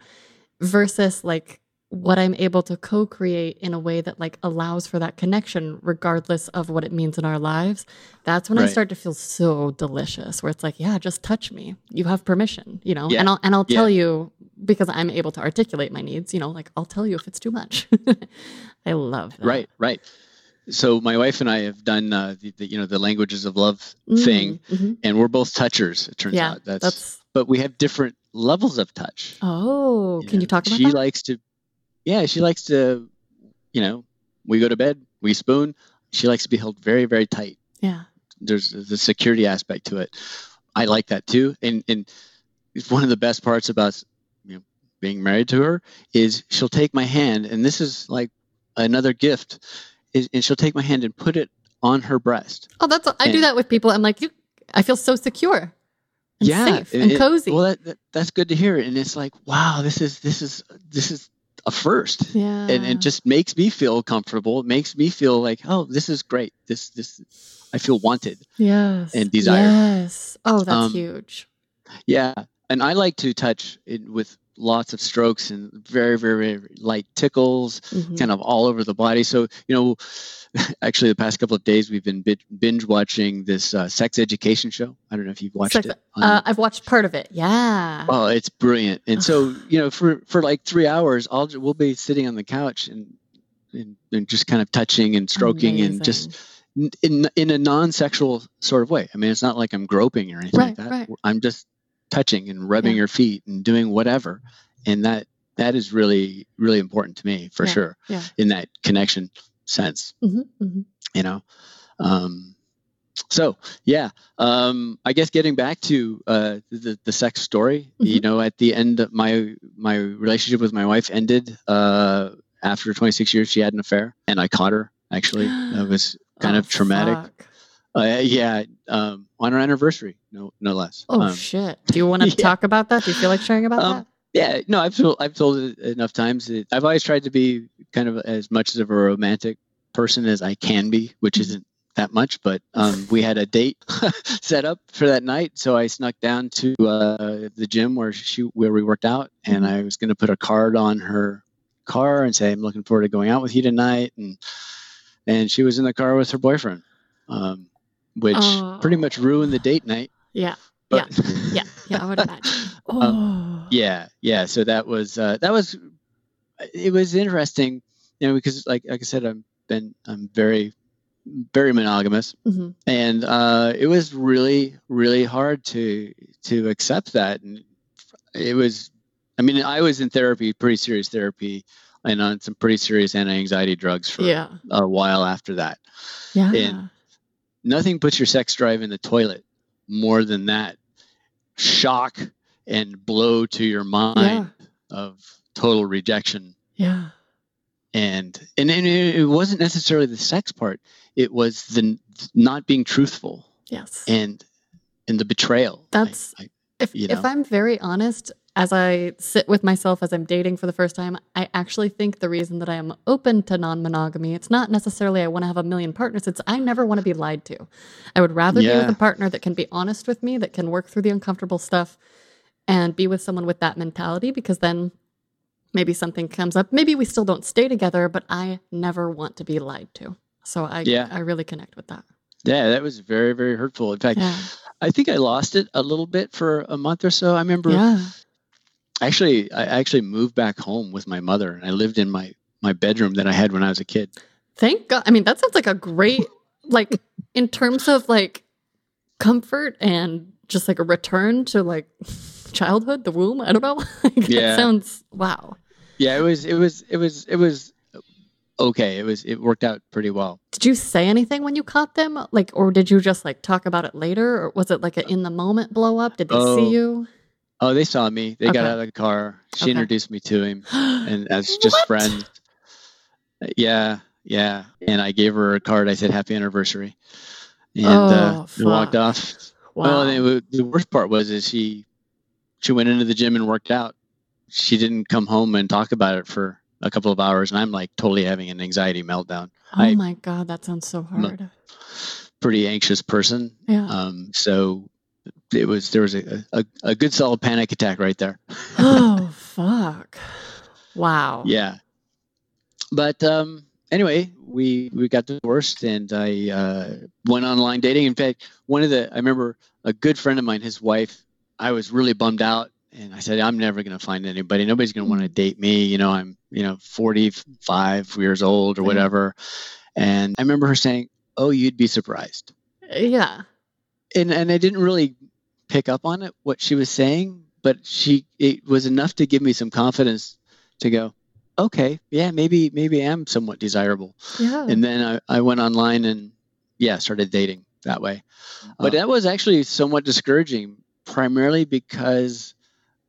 versus like what I'm able to co create in a way that like allows for that connection, regardless of what it means in our lives. That's when I start to feel so delicious, where it's like, yeah, just touch me. You have permission, you know, Yeah. and I'll, and I'll tell you because I'm able to articulate my needs, you know, like I'll tell you if it's too much. <laughs> I love that. right right so my wife and i have done uh, the, the you know the languages of love Mm, thing mhm. and we're both touchers it turns Yeah, out that's, that's, but we have different levels of touch oh, can you talk about she that? likes to yeah she likes to you know we go to bed, we spoon. She likes to be held very, very tight. Yeah. There's the security aspect to it. I like that too. And and one of the best parts about you know, being married to her is she'll take my hand, and this is like another gift. Is, and she'll take my hand and put it on her breast. Oh, that's I do that with people. I'm like, you. I feel so secure. And yeah, safe and it- cozy. well, that, that, that's good to hear. And it's like, wow, this is this is this is a first. yeah. and it just makes me feel comfortable. It makes me feel like, oh, this is great. This this I feel wanted. yes and desire. Yes. Oh, that's Um, huge. Yeah, and I like to touch it with lots of strokes and very very, very light tickles, Mhm. kind of all over the body. So you know, <laughs> actually, the past couple of days we've been binge watching this uh, sex education show. I don't know if you've watched Sex- it. Uh, I've watched part of it. Yeah. Oh, it's brilliant. And so, <sighs> you know, for for like three hours, I'll we'll be sitting on the couch and and, and just kind of touching and stroking and just in in a non-sexual sort of way. I mean, it's not like I'm groping or anything like Right, that. right. I'm just touching and rubbing Yeah. your feet and doing whatever, and that that is really really important to me for Yeah, sure. yeah. In that connection sense, hmm hmm you know. Um, so yeah, um, I guess getting back to uh, the the sex story, you Mhm. know, at the end, of my my relationship with my wife ended uh, after 26 years. She had an affair, and I caught her. Actually, it was <gasps> kind Oh, of traumatic. fuck. Uh, yeah, um, on our anniversary, no, no less. Oh um, shit! Do you want to <laughs> yeah. talk about that? Do you feel like sharing about Um, yeah, no, I've told, I've told it enough times. That I've always tried to be kind of as much of a romantic person as I can be, which Mhm. isn't that much. But um, we had a date <laughs> set up for that night, so I snuck down to uh, the gym where she where we worked out, and Mhm. I was going to put a card on her car and say, "I'm looking forward to going out with you tonight," and and she was in the car with her boyfriend, um, which pretty much ruined the date night. Yeah, But yeah, yeah. I would <laughs> imagine. Oh, Um, yeah yeah so that was uh, that was it was interesting you know because like like i said i'm been i'm very very monogamous hmm and uh it was really really hard to to accept that and it was i mean i was in therapy pretty serious therapy and on some pretty serious anti-anxiety drugs for yeah, a while after that yeah. and- nothing puts your sex drive in the toilet more than that shock and blow to your mind of total rejection. Yeah. and and, and it it wasn't necessarily the sex part. It was the not being truthful. Yes. and and the betrayal. I- That's- I, If, you if? I'm very honest, as I sit with myself as I'm dating for the first time, I actually think the reason that I am open to non monogamy, it's not necessarily I want to have a million partners, it's I never want to be lied to. I would rather be with a partner that can be honest with me, that can work through the uncomfortable stuff, and be with someone with that mentality because then maybe something comes up. Maybe we still don't stay together, but I never want to be lied to. So I, Yeah. I really connect with that. yeah that was very very hurtful in fact Yeah. I think i lost it a little bit for a month or so i remember Yeah. actually i actually moved back home with my mother and i lived in my my bedroom that i had when i was a kid Thank God. I mean, that sounds like a great, like, in terms of like comfort and just like a return to like childhood, the womb. I don't know. <laughs> like, that Yeah. sounds wow. yeah it was it was it was it was okay it was it worked out pretty well Did you say anything when you caught them? Like, or did you just like talk about it later? Or was it like an in the moment blow up? Did they Oh. see you? oh they saw me they got out of the car she Okay. introduced me to him and <gasps> as just What? friends yeah yeah and i gave her a card i said happy anniversary and uh, Oh, we walked off Wow. well and it, the worst part was is she she went into the gym and worked out she didn't come home and talk about it for a couple of hours and i'm like totally having an anxiety meltdown oh I- my God, that sounds so hard. pretty anxious person Yeah. um so it was there was a, a, a good solid panic attack right there oh <laughs> fuck. Wow. yeah but um anyway we we got divorced and i uh went online dating in fact one of the i remember a good friend of mine his wife i was really bummed out and i said i'm never going to find anybody nobody's going to want to mm-hmm. date me you know i'm you know 45 years old or Yeah. whatever and i remember her saying oh you'd be surprised Yeah. and and i didn't really pick up on it what she was saying but she it was enough to give me some confidence to go okay, yeah, maybe maybe I am somewhat desirable. Yeah. And then I, I went online and yeah, started dating that way. But Oh. that was actually somewhat discouraging, primarily because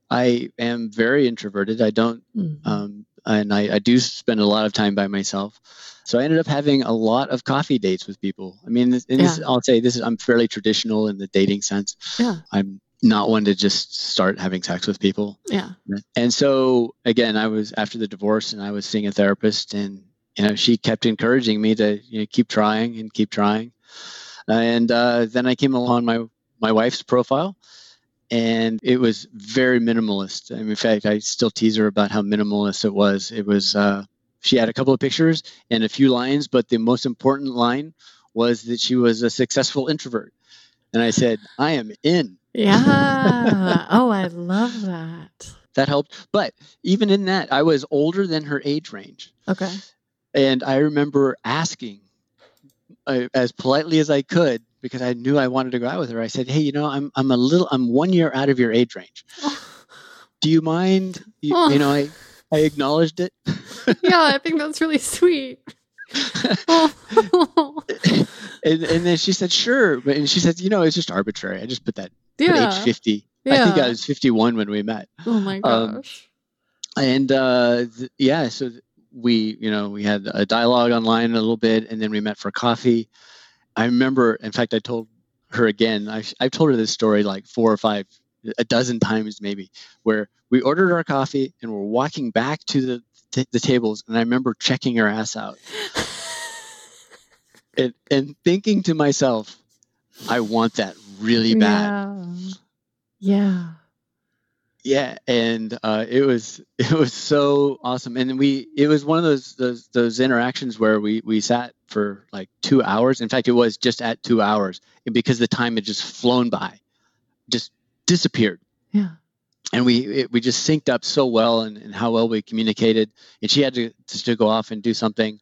I am very introverted. I don't Mhm. um, and I, I do spend a lot of time by myself. So I ended up having a lot of coffee dates with people. I mean, this, and this, I'll say this is I'm fairly traditional in the dating sense. yeah. I'm not one to just start having sex with people. Yeah. And so again, I was after the divorce, and I was seeing a therapist, and you know, she kept encouraging me to you know keep trying and keep trying. And uh, then I came along my my wife's profile, and it was very minimalist. I mean, in fact, I still tease her about how minimalist it was. It was uh, she had a couple of pictures and a few lines, but the most important line was that she was a successful introvert. And I said, I am in. Yeah. <laughs> oh, I love that. That helped. But even in that, I was older than her age range. Okay. And I remember asking uh, as politely as I could because I knew I wanted to go out with her. I said, "Hey, you know, I'm I'm a little I'm 1 year out of your age range. <laughs> Do you mind you, Oh. you know, I I acknowledged it. <laughs> yeah, I think that's really sweet. Oh. <laughs> and, and then she said, "Sure." But and she said, "You know, it's just arbitrary. I just put that put age 50. I think I was 51 when we met." Oh my um, gosh. and uh, th- yeah, so th- we, you know, we had a dialogue online a little bit, and then we met for coffee. I remember, in fact, I told her again. I, I've told her this story like four or five, a dozen times maybe, where we ordered our coffee and we're walking back to the t- the tables, and I remember checking her ass out <laughs> and, and thinking to myself, I want that really bad. Yeah. Yeah. Yeah and uh, it was <laughs> it was so awesome and we it was one of those those those interactions where we we sat for like two hours. In fact it was just at two hours and because the time had just flown by just disappeared. Yeah. and we it, we just synced up so well and, and how well we communicated and she had to, to go off and do something.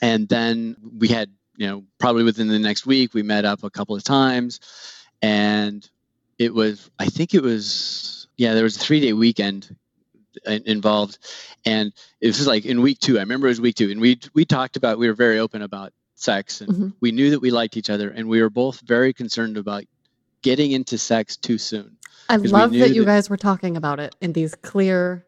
And then we had you know probably within the next week we met up a couple of times and it was i think it was yeah there was a three day weekend involved and it was like in week two i remember it was week two and we we talked about we were very open about sex and Mhm. we knew that we liked each other and we were both very concerned about getting into sex too soon I love that you that- guys were talking about it in these clear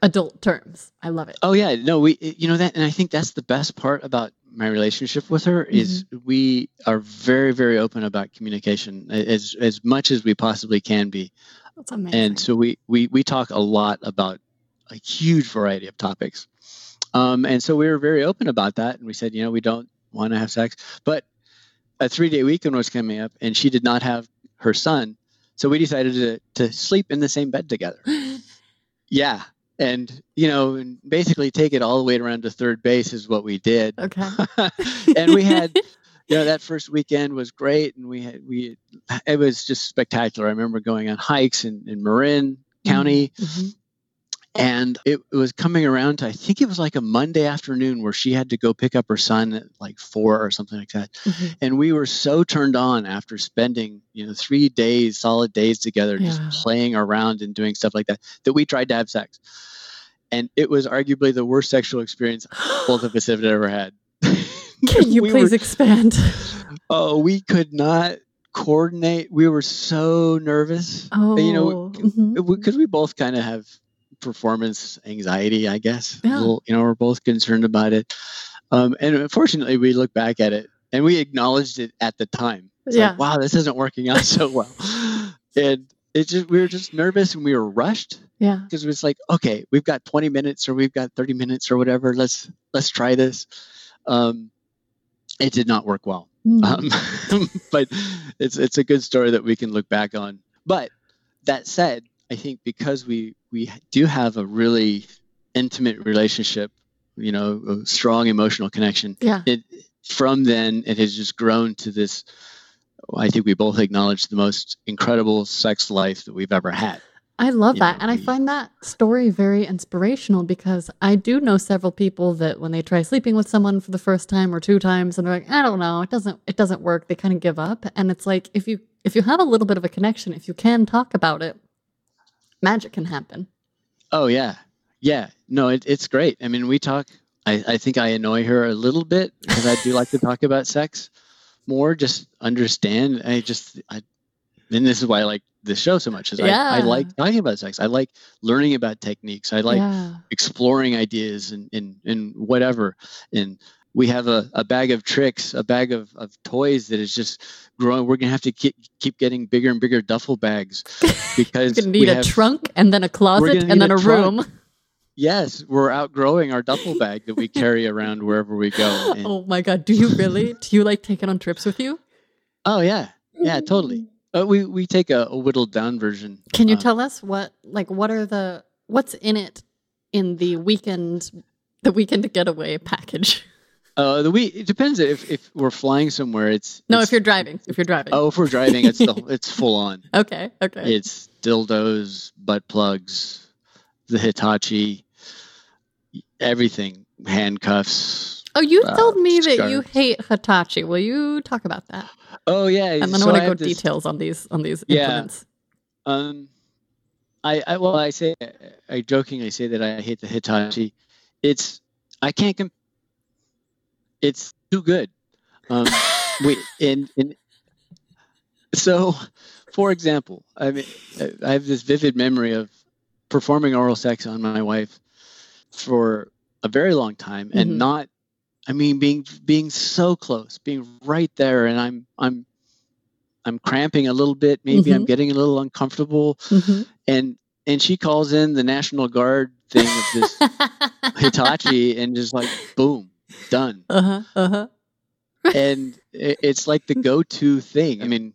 adult terms. I love it. Oh yeah, no, we you know that, and I think that's the best part about my relationship with her is we are very very open about communication as as much as we possibly can be, That's amazing. and so we we we talk a lot about a huge variety of topics, um, and so we were very open about that, and we said you know we don't want to have sex, but a three day weekend was coming up, and she did not have her son, so we decided to to sleep in the same bed together. <laughs> Yeah. And, you know, and basically take it all the way around to third base is what we did. okay. <laughs> and we had, <laughs> you know, that first weekend was great. And we had, we, it was just spectacular. I remember going on hikes in, in Marin County Mhm. and it was coming around to, I think it was like a Monday afternoon where she had to go pick up her son at like four or something like that. Mhm. And we were so turned on after spending, you know, three days, solid days together, Yeah. just playing around and doing stuff like that, that we tried to have sex. And it was arguably the worst sexual experience both of us have ever had. Can you We please were- expand? <laughs> oh, we could not coordinate. We were so nervous. Oh, You know, because we both kind of have performance anxiety, I guess. Yeah. little- you know, we're both concerned about it. Um, and unfortunately, we look back at it and we acknowledged it at the time. It's Yeah. like, wow, this isn't working out so well. <laughs> and it just we were just nervous and we were rushed yeah. because it was like, okay, we've got 20 minutes or we've got 30 minutes or whatever. Let's let's try this. Um, it did not work well. Mm. Um, <laughs> but it's it's a good story that we can look back on. But that said, I think because we we do have a really intimate relationship, you know, a strong emotional connection. yeah. It from then it has just grown to this. I think we both acknowledge the most incredible sex life that we've ever had. I love that. know, and I find that story very inspirational because I do know several people that when they try sleeping with someone for the first time or two times and they're like, I don't know, it doesn't it doesn't work, they kind of give up. And it's like if you if you have a little bit of a connection, if you can talk about it, magic can happen. Oh yeah, Yeah, no, it, it's great. I mean, we talk. I, I think I annoy her a little bit because I do like to talk about sex more. Just understand. I just, I, and this is why I like this show so much. Is I, I like talking about sex. I like learning about techniques. I like yeah. exploring ideas and, and, and whatever. And we have a, a bag of tricks, a bag of, of toys that is just growing. We're going to have to keep, keep getting bigger and bigger duffel bags <laughs> because we need a have- trunk and then a closet and then a a, room. Yes, we're outgrowing our duffel bag that we carry around wherever we go. <laughs> And- Oh my god, do you really? do you like take it on trips with you? oh yeah, yeah, totally. Uh, we we take a, a whittled down version. Can you uh, tell us what like what are the what's in it in the weekend the weekend getaway package? Uh, the we it depends if if we're flying somewhere. It's No, it's- if you're driving. If you're driving. oh if we're driving, it's the <laughs> it's full on. Okay, okay. It's dildos, butt plugs, the Hitachi, everything, handcuffs. Oh, you uh, told me that you hate Hitachi. Will you talk about that? Oh yeah, And then so I want to go this- details on these on these Yeah. implements. Um, I, I well, I say I jokingly say that I hate the Hitachi. It's I can't. Comp- it's too good. Um, we and and so, for example, I mean, I have this vivid memory of performing oral sex on my wife for a very long time and not. I mean, being being so close, being right there, and I'm I'm I'm cramping a little bit. Maybe I'm Mhm. getting a little uncomfortable, Mhm. and and she calls in the National Guard thing of this <laughs> Hitachi, and just like boom, done. uh-huh, uh-huh. And it, it's like the go-to thing. I mean,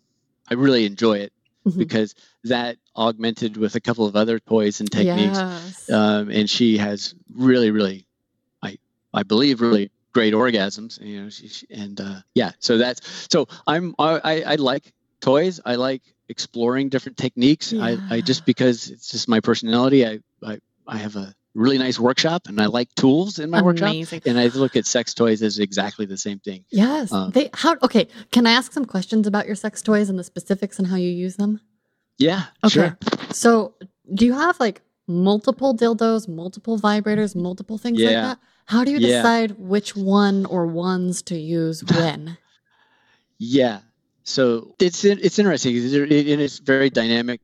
I really enjoy it Mhm. because that augmented with a couple of other toys and techniques, Yes. um, and she has really, really, I I believe, really great orgasms. You know, she, she- and uh, yeah, so that's so I'm I, I like toys. I like exploring different techniques. I, I just because it's just my personality. I, I I have a really nice workshop, and I like tools in my workshop. Amazing. And I look at sex toys as exactly the same thing. Yes. Uh, they how okay, can I ask some questions about your sex toys and the specifics and how you use them? Yeah, Okay. sure. So, do you have like multiple dildos, multiple vibrators, multiple things like Yeah. that? How do you Yeah. decide which one or ones to use <laughs> when? Yeah. So it's it's interesting because it, is very dynamic.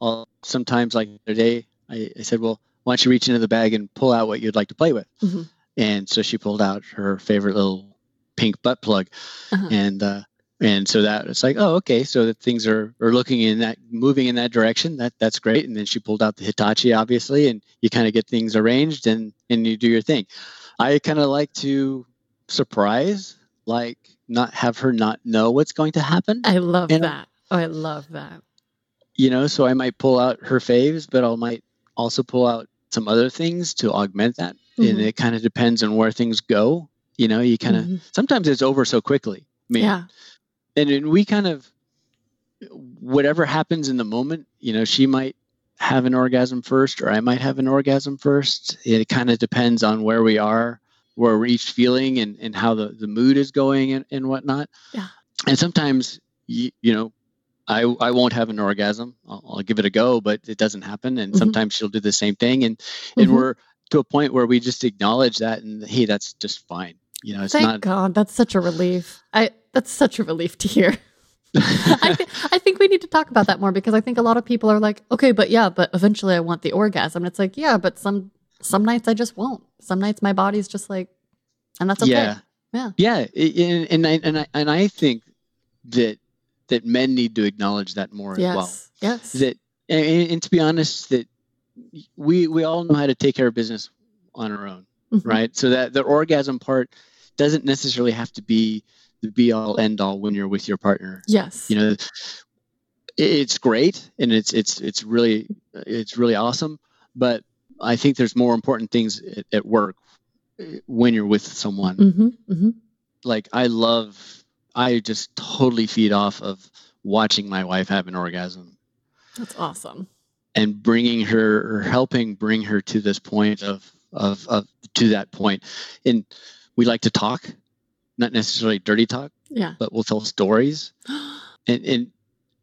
I'll, sometimes, like the other day, I, I said, "Well, why don't you reach into the bag and pull out what you'd like to play with?" Mhm. And so she pulled out her favorite little pink butt plug, Uh-huh. and uh, and so that it's like, oh, okay, so that things are are looking in that moving in that direction. That that's great. And then she pulled out the Hitachi, obviously, and you kind of get things arranged and and you do your thing. I kind of like to surprise, like not have her not know what's going to happen. I love And- that. Oh, I love that. You know, so I might pull out her faves, but I might also pull out some other things to augment that. And Mhm. it kind of depends on where things go. You know, you kind of Mhm. sometimes it's over so quickly. I mean, Yeah. And then we kind of whatever happens in the moment you know she might have an orgasm first or i might have an orgasm first it kind of depends on where we are where we're each feeling and, and how the, the mood is going and, and whatnot Yeah. and sometimes you, you know I, I won't have an orgasm I'll, I'll give it a go but it doesn't happen and Mhm. sometimes she'll do the same thing and and Mhm. we're to a point where we just acknowledge that and hey that's just fine you know it's Thank not God. That's such a relief. I that's such a relief to hear. <laughs> I, th- I think we need to talk about that more because I think a lot of people are like, okay, but yeah, but eventually I want the orgasm. And it's like, yeah, but some some nights I just won't. Some nights my body's just like, and that's okay. Yeah. Yeah. Yeah. And, and I and I and I think that that men need to acknowledge that more Yes. as well. Yes. That and, and to be honest, that we we all know how to take care of business on our own, Mhm. right? So that the orgasm part doesn't necessarily have to be the be all end all when you're with your partner. Yes. You know, it's great and it's it's it's really it's really awesome, but I think there's more important things at, at work eh, when you're with someone hmm hmm like I love I just totally feed off of watching my wife have an orgasm That's awesome. and bringing her or helping bring her to this point of of, of to that point. point and we like to talk not necessarily dirty talk Yeah. but we'll tell stories <gasps> and and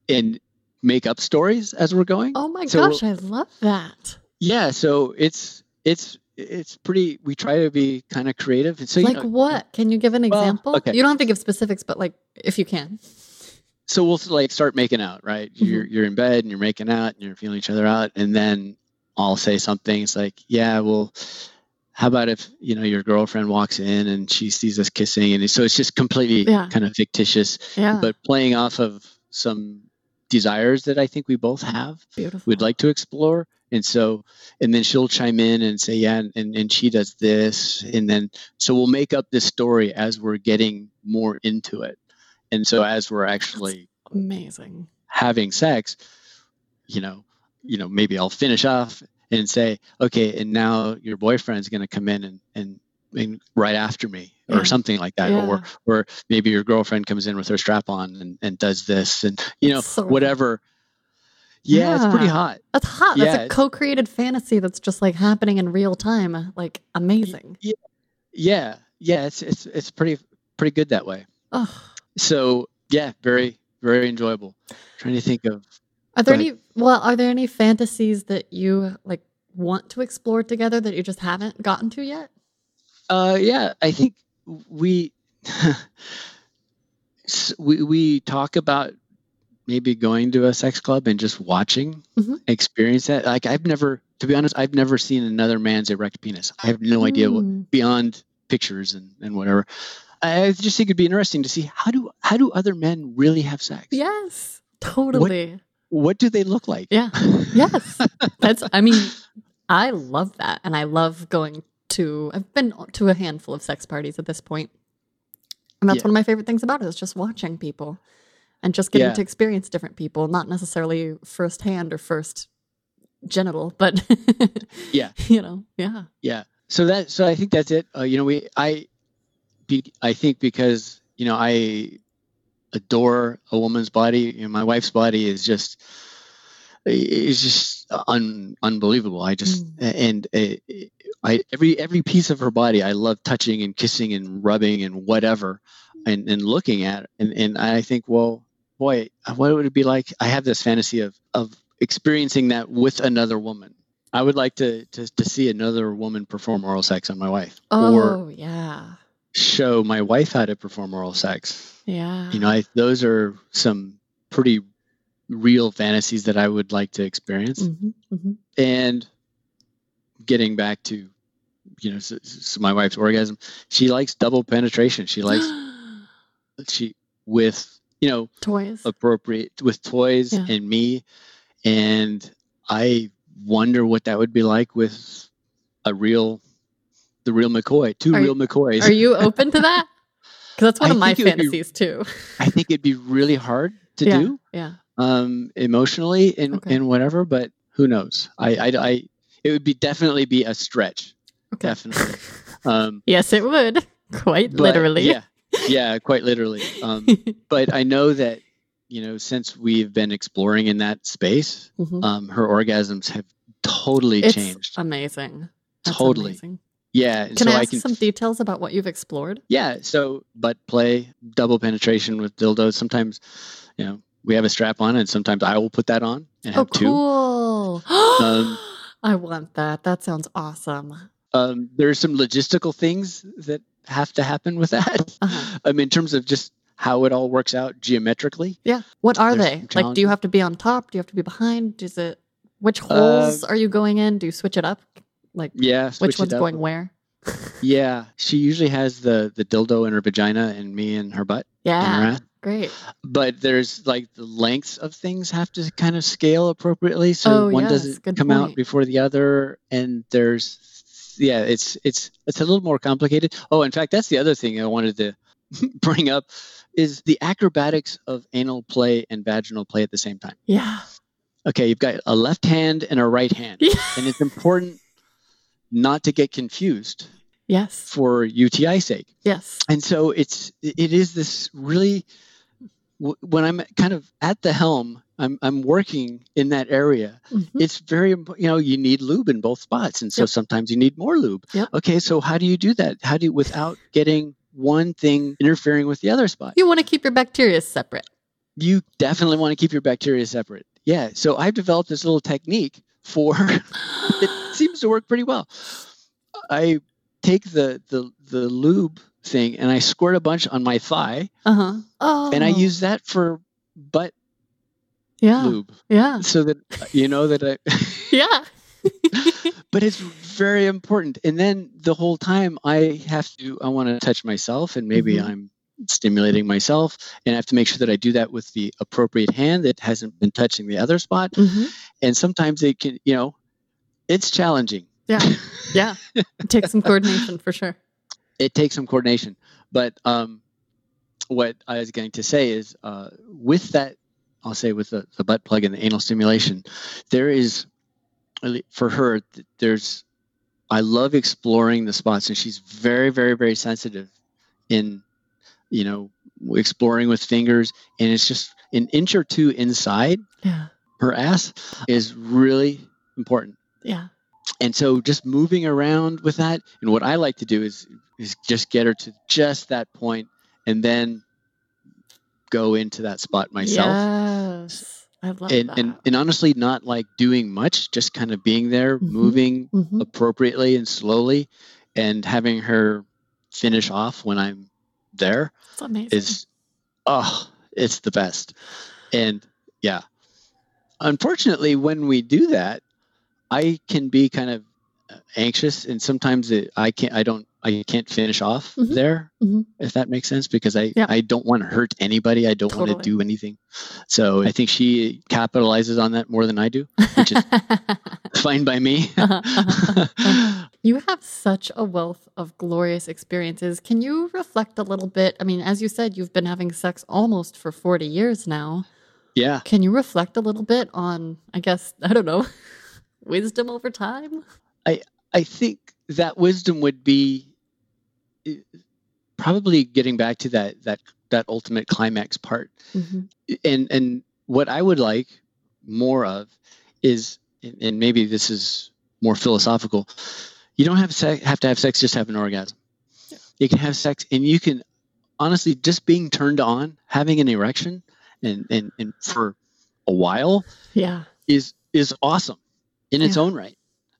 and make up stories as we're going Oh my So- gosh, I love that. yeah so it's it's it's pretty. We try to be kind of creative. And so, you like know, what? Can you give an Well, example? okay. You don't have to give specifics, but like if you can. so we'll like start making out, right? Mm-hmm. You're you're in bed and you're making out and you're feeling each other out, and then I'll say something. It's like, yeah, well, how about if you know your girlfriend walks in and she sees us kissing, and so it's just completely Yeah. kind of fictitious, Yeah. but playing off of some desires that I think we both have, Beautiful. we'd like to explore. And so, and then she'll chime in and say, yeah, and, and she does this. And then, so we'll make up this story as we're getting more into it. And so, as we're actually Amazing. having sex, you know, you know, maybe I'll finish off and say, okay, and now your boyfriend's going to come in and, and, and right after me Yeah. or something like that. Yeah. Or, or maybe your girlfriend comes in with her strap on and, and does this and, you know, so whatever. Yeah, it's pretty hot. That's hot. That's a co-created fantasy that's just like happening in real time. Like amazing. Yeah. Yeah. It's, it's, it's pretty, pretty good that way. Oh. So yeah, very, very enjoyable. trying to think of, Are there any well, are there any fantasies that you like want to explore together that you just haven't gotten to yet? Uh, yeah, I think we <laughs> we we talk about maybe going to a sex club and just watching, Mhm. experience that. Like I've never, to be honest, I've never seen another man's erect penis. I have no idea what Mm. beyond pictures and and whatever. I just think it'd be interesting to see how do how do other men really have sex? Yes. Totally. What do they look like? Yeah. <laughs> Yes. That's I mean, I love that and I love going to I've been to a handful of sex parties at this point. And that's Yeah. one of my favorite things about it is just watching people and just getting Yeah. to experience different people, not necessarily firsthand or first genital, but <laughs> Yeah. you know, yeah. Yeah. So that so I think that's it. Uh, you know, we I be, I think because you know I adore a woman's body. You know, my wife's body is just is just un, unbelievable. I just and uh, I every every piece of her body I love touching and kissing and rubbing and whatever and and looking at and and I think well boy what would it be like I have this fantasy of of experiencing that with another woman. I would like to to, to see another woman perform oral sex on my wife Oh, or yeah. Show my wife how to perform oral sex. Yeah. You know, I, those are some pretty real fantasies that I would like to experience. Mhm, mhm. And getting back to, you know, so, so my wife's orgasm, she likes double penetration. She likes <gasps> she with you know toys. appropriate with toys Yeah. and me, and I wonder what that would be like with a real, the real McCoy, two Are- real McCoys. Are you open to that? <laughs> Because that's one I of my would be- fantasies too. I think it'd be really hard to yeah. do. Yeah. um, emotionally and, Okay. and whatever, but who knows? I, I, I, it would be definitely be a stretch. Okay. Definitely. <laughs> Um, yes, it would. Quite but literally. Yeah. Yeah. Quite literally. Um, <laughs> but I know that, you know, since we've been exploring in that space, Mhm. um, her orgasms have totally It's changed. amazing. That's Totally. amazing. Yeah. Can so I I ask can, some details about what you've explored? yeah. So butt play, double penetration with dildos. Sometimes, you know, we have a strap on and sometimes I will put that on and Oh, have two. cool. <gasps> Um, I want that. That sounds awesome. um, there's some logistical things that have to happen with that. Uh-huh. <laughs> Um, in terms of just how it all works out geometrically. Yeah. What are There's they? Like, do you have to be on top? Do you have to be behind? Is it which holes are you going in? Do you switch it up? Like, Yeah, which one's going where? Yeah, she usually has the the dildo in her vagina and me in her butt. in her Yeah. Great. But there's like the lengths of things have to kind of scale appropriately, so Oh, one yes, doesn't come out before the other, and there's yeah, it's it's it's a little more complicated. Oh, in fact, that's the other thing I wanted to <laughs> bring up is the acrobatics of anal play and vaginal play at the same time. Yeah. okay, you've got a left hand and a right hand, <laughs> Yeah. and it's important not to get confused Yes. for UTI sake. Yes. And so it's it is this really when I'm kind of at the helm, I'm I'm working in that area. Mhm. It's very you know you need lube in both spots, and so Yep. sometimes you need more lube. Yep. Okay, so how do you do that? How do you without getting one thing interfering with the other spot? You want to keep your bacteria separate. you definitely want to keep your bacteria separate. Yeah. So I've developed this little technique for <laughs> it seems to work pretty well. I take the the the lube thing and I squirt a bunch on my thigh, Uh-huh. Oh. and I use that for butt yeah. lube, Yeah. so that you know that I. <laughs> <laughs> Yeah. but it's very important. And then the whole time I have to, I want to touch myself, and maybe Mhm. I'm stimulating myself, and I have to make sure that I do that with the appropriate hand that hasn't been touching the other spot. hmm And sometimes it can, you know, it's challenging. Yeah. Yeah. <laughs> It takes some coordination for sure. it takes some coordination. But um, what I was going to say is, uh, with that, I'll say with the, the butt plug and the anal stimulation, there is, for her, there's, I love exploring the spots, and she's very, very, very sensitive in, you know, exploring with fingers, and it's just an inch or two inside Yeah. her ass is really important Yeah. and so just moving around with that and what i like to do is is just get her to just that point and then go into that spot myself Yes. I love and, that. and and honestly not like doing much just kind of being there Mhm. moving Mhm. appropriately and slowly and having her finish off when i'm there is oh it's the best. And yeah. Unfortunately when we do that i can be kind of anxious and sometimes it, i can't i don't i can't finish off Mhm. there Mhm. if that makes sense because i Yeah. i don't want to hurt anybody i don't want to do anything so i think she capitalizes on that more than i do which is <laughs> fine by me <laughs> you have such a wealth of glorious experiences. Can you reflect a little bit? I mean, as you said, you've been having sex almost for 40 years now. yeah Can you reflect a little bit on, I guess, <laughs> I don't know, wisdom over time? I I think that wisdom would be probably getting back to that that that ultimate climax part. Mhm. And and what I would like more of is and maybe this is more philosophical. You don't have sex, have to have sex just have an orgasm. You can have sex and you can honestly just being turned on, having an erection and and, and for a while Yeah. is is awesome in its Yeah. own right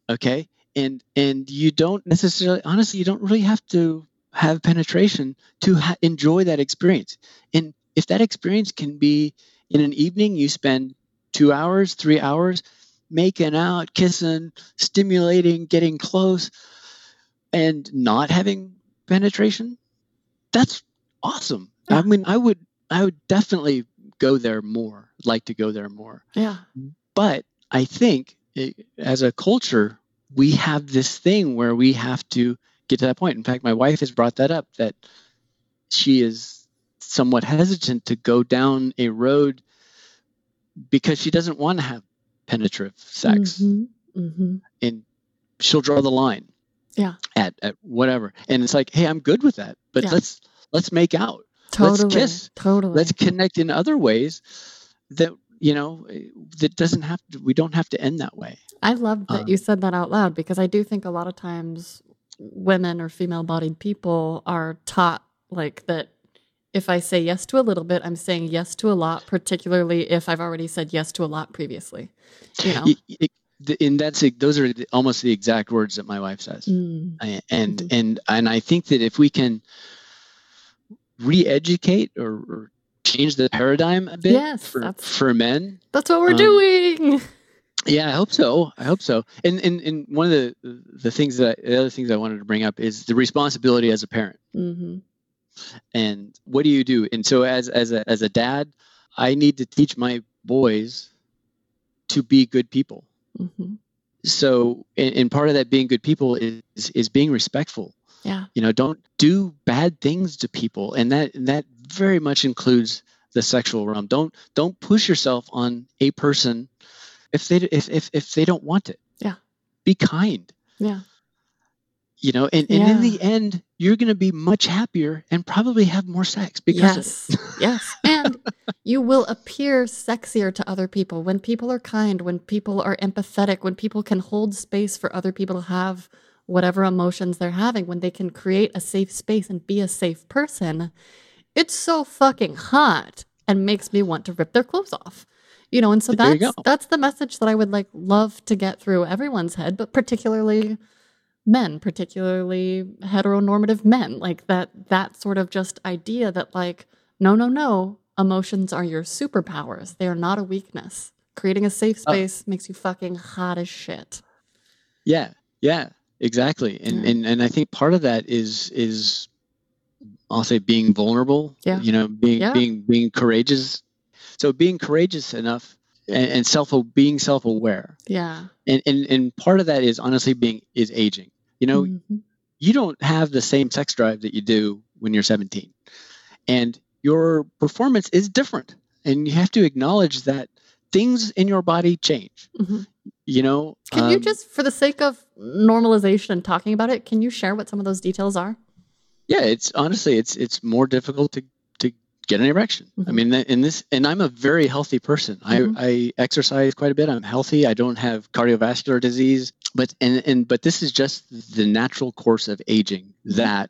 okay and and you don't necessarily honestly you don't really have to have penetration to ha- enjoy that experience. And if that experience can be in an evening you spend two hours three hours making out kissing stimulating getting close and not having penetration that's awesome. I mean i would i would definitely go there more like to go there more. Yeah. but I think it, as a culture, we have this thing where we have to get to that point. In fact, my wife has brought that up that she is somewhat hesitant to go down a road because she doesn't want to have penetrative sex Mhm. Mhm. and she'll draw the line Yeah. at, at whatever and it's like hey i'm good with that but Yeah. let's let's make out Totally. Let's kiss. Totally. let's connect in other ways that you know that doesn't have to we don't have to end that way I love that Um, you said that out loud because I do think a lot of times women or female bodied people are taught like that if I say yes to a little bit, I'm saying yes to a lot, particularly if I've already said yes to a lot previously. You know? Y- the- and that's those are the, almost the exact words that my wife says Mm, I- and Mhm. and and i think that if we can re-educate or, or change the paradigm a bit Yes, for, for men That's what we're Um, doing. Yeah i hope so. I hope so. And and, and one of the the things that I, the other things i wanted to bring up is the responsibility as a parent. Hmm and what do you do? And so as as a as a dad i need to teach my boys to be good people. Hmm so and, and part of that being good people is is being respectful. Yeah. you know don't do bad things to people. And that and that very much includes the sexual realm. Don't don't push yourself on a person if they if if, if they don't want it Yeah. be kind Yeah. you know and, and in the end you're going to be much happier and probably have more sex because yes. yes. And you will appear sexier to other people when people are kind, when people are empathetic, when people can hold space for other people to have whatever emotions they're having, when they can create a safe space and be a safe person. It's so fucking hot and makes me want to rip their clothes off. You know, and so There that's that's the message that I would like love to get through everyone's head, but particularly men, particularly heteronormative men, like that that sort of just idea that like no, no, no, emotions are your superpowers. They are not a weakness. Creating a safe Oh. space makes you fucking hot as shit. Yeah, yeah, exactly. And Yeah. and and I think part of that is is I'll say being vulnerable. Yeah. You know, being Yeah. being being courageous. So being courageous enough and, and self being self aware. Yeah. And, and and part of that is honestly being is aging. You know, Mhm. you don't have the same sex drive that you do when you're 17 and your performance is different and you have to acknowledge that things in your body change Mhm. you know Can you Um, just, for the sake of normalization and talking about it, can you share what some of those details are? yeah it's honestly it's it's more difficult to get an erection. I Mhm. mean in this and i'm a very healthy person. Mhm. i i exercise quite a bit. I'm healthy. I don't have cardiovascular disease but and and but this is just the natural course of aging Mhm. that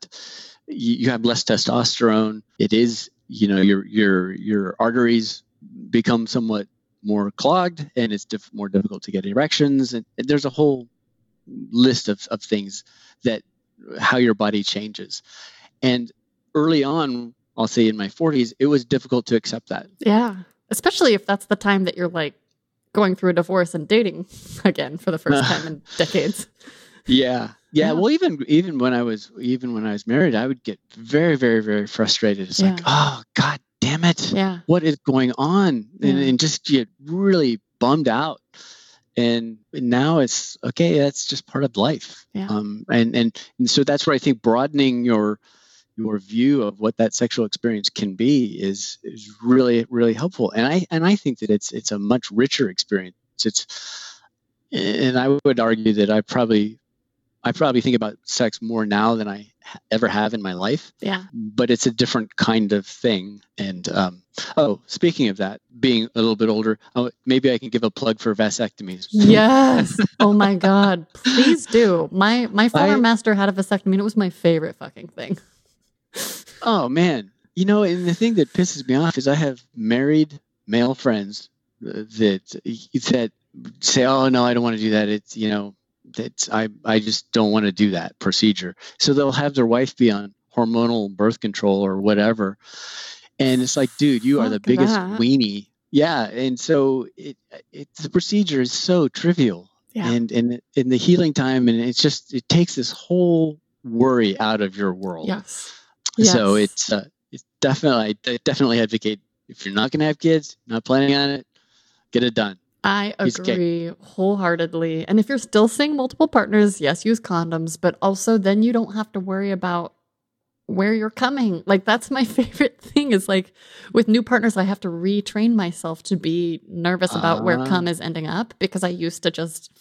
you, you have less testosterone. It is you know your your your arteries become somewhat more clogged and it's diff- more difficult to get erections. And, and there's a whole list of, of things that how your body changes. And early on i'll say in my 40s it was difficult to accept that Yeah. Especially if that's the time that you're like going through a divorce and dating <laughs> again for the first time in <laughs> decades. yeah yeah Yeah. well even even when i was even when i was married i would get very very very frustrated it's like oh god damn it Yeah. what is going on and, Yeah. and just get really bummed out and now it's okay that's just part of life Yeah. um and, and and so that's where i think broadening your your view of what that sexual experience can be is is really really helpful and i and i think that it's it's a much richer experience it's and i would argue that i probably i probably think about sex more now than i ever have in my life Yeah. but it's a different kind of thing. And um, oh, speaking of that, being a little bit older, oh, maybe I can give a plug for vasectomies. Yes. <laughs> oh my God. Please do. My my former I- master had a vasectomy and it was my favorite fucking thing. Oh man, you know, and the thing that pisses me off is I have married male friends uh, that that say, "Oh no, I don't want to do that." It's you know, that's I I just don't want to do that procedure. So they'll have their wife be on hormonal birth control or whatever, and it's like, dude, you are the biggest that. weenie. Yeah, and so it, it the procedure is so trivial, Yeah. and and in the healing time, and it's just it takes this whole worry out of your world. Yes. So it's uh, it's definitely I definitely advocate if you're not going to have kids, not planning on it, get it done. I Piece of cake. agree wholeheartedly. And if you're still seeing multiple partners, yes, use condoms, but also then you don't have to worry about where you're coming. Like that's my <laughs> favorite thing is like with new partners I have to retrain myself to be nervous about where Ah. cum is ending up because I used to just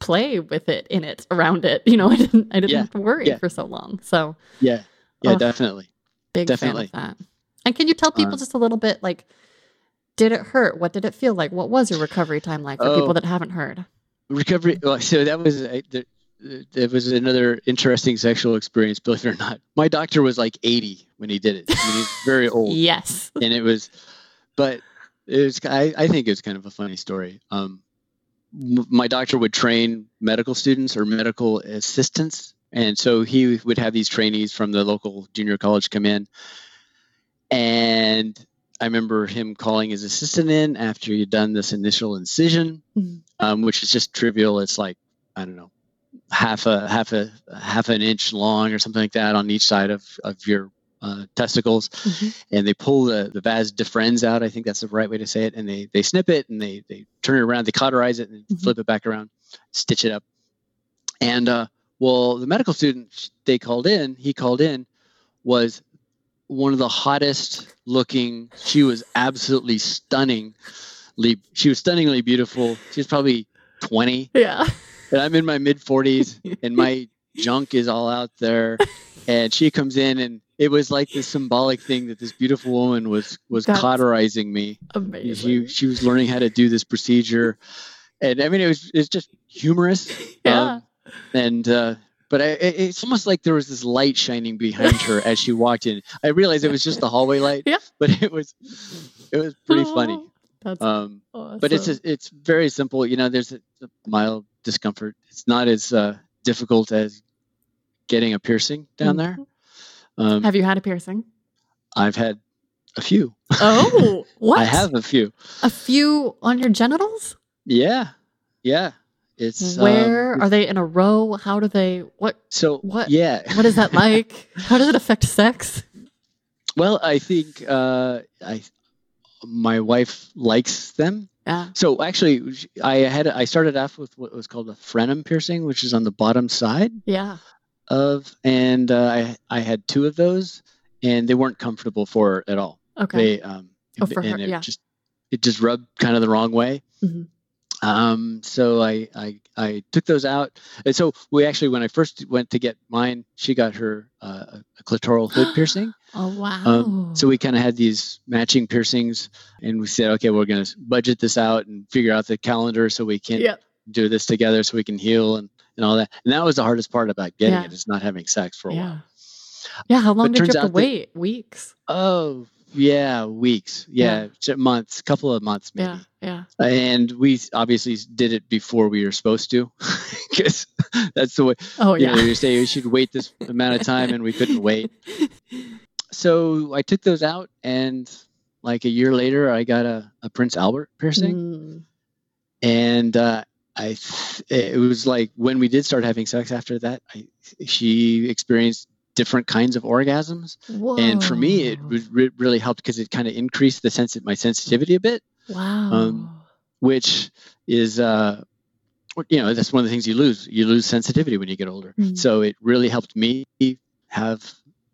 play with it in it around it. You know, <laughs> I didn't I didn't Yeah. have to worry Yeah. for so long. So Yeah, yeah, Ugh. definitely. big Definitely. fan of that. And can you tell people Um, just a little bit like did it hurt? What did it feel like? What was your recovery time like for Oh. people that haven't heard? Recovery. Well, so that was uh, there, there was another interesting sexual experience. Believe it or not, my doctor was like 80 when he did it. I mean, he's very <laughs> old. Yes. and it was but it was I, I think it was kind of a funny story um my doctor would train medical students or medical assistants. And so he would have these trainees from the local junior college come in. And i remember him calling his assistant in after he'd done this initial incision Mhm. um, which is just trivial. It's like i don't know half a half a half an inch long or something like that on each side of, of your uh, testicles Mhm. and they pull the, the vas deferens out. I think that's the right way to say it. And they, they snip it and they, they turn it around, they cauterize it and Mhm. flip it back around, stitch it up. And uh, well, the medical student they called in, he called in, was one of the hottest looking. She was absolutely stunning. She was stunningly beautiful. She was probably 20 Yeah. and I'm in my mid 40s and my <laughs> junk is all out there <laughs> and she comes in and it was like this symbolic thing that this beautiful woman was was That's cauterizing me Amazing. she she was learning how to do this procedure and i mean it was it's just humorous <laughs> yeah. um, and uh but I, it, it's almost like there was this light shining behind her as she walked in. I realized it was just the hallway light, Yeah. but it was it was pretty funny. That's Um, awesome. but it's a, it's very simple. You know, there's a, a mild discomfort. It's not as uh, difficult as getting a piercing down there. Um, Have you had a piercing? I've had a few. Oh, <laughs> what? I have a few. a few on your genitals. Yeah, yeah. It's um, Where are they in a row? How do they? What? so what- Yeah. What is that <laughs> like? How does it affect sex? Well, I think uh, I my wife likes them. Yeah. So actually, I had I started off with what was called a frenum piercing, which is on the bottom side Yeah. of, and uh, I I had two of those, and they weren't comfortable for her at all. Okay. They um Oh, for and her, it yeah. just it just rubbed kind of the wrong way. Mhm. Um, so I, I I took those out, and so we actually when I first went to get mine, she got her uh, a clitoral <gasps> hood piercing. oh wow. Um, so we kind of had these matching piercings, and we said, okay, we're going to budget this out and figure out the calendar so we can yeah. do this together, so we can heal and, and all that. And that was the hardest part about getting Yeah. it is not having sex for a Yeah. while. Yeah. How long But did you have to out that- wait? Weeks. Oh yeah, weeks, yeah, j- months, couple of months maybe. Yeah. Yeah. And we obviously did it before we were supposed to, <laughs> because that's the way. Oh you yeah. know, you say you should wait this amount of time, and we couldn't wait. <laughs> So I took those out, and like a year later, I got a, a Prince Albert piercing. Mm. and uh, I th- it was like when we did start having sex after that, I, she experienced different kinds of orgasms, and for me, it re- really helped because it kind of increased the sense of my sensitivity a bit, wow. um, which is uh, you know that's one of the things you lose. You lose sensitivity when you get older, Mhm. so it really helped me have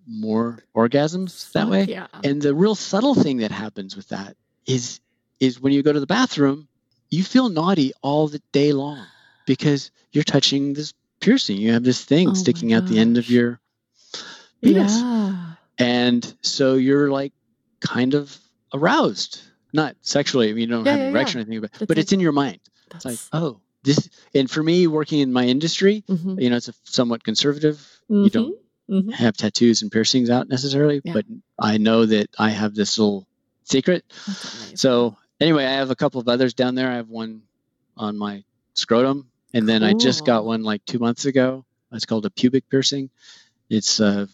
more orgasms that way. Yeah. And the real subtle thing that happens with that is is when you go to the bathroom, you feel naughty all the day long because you're touching this piercing. You have this thing Oh sticking out the end of your penis. Yeah. And so you're like kind of aroused. Not sexually, I mean, you don't Yeah, have yeah, an erection or anything, but, It's but it's like- in your mind. It's like, oh, this and for me working in my industry, Mhm. you know, it's a somewhat conservative. You don't Mhm. have tattoos and piercings out necessarily, Yeah. but I know that I have this little secret. So anyway, I have a couple of others down there. I have one on my scrotum, and then I just got one like two months ago. It's called a pubic piercing. It's uh,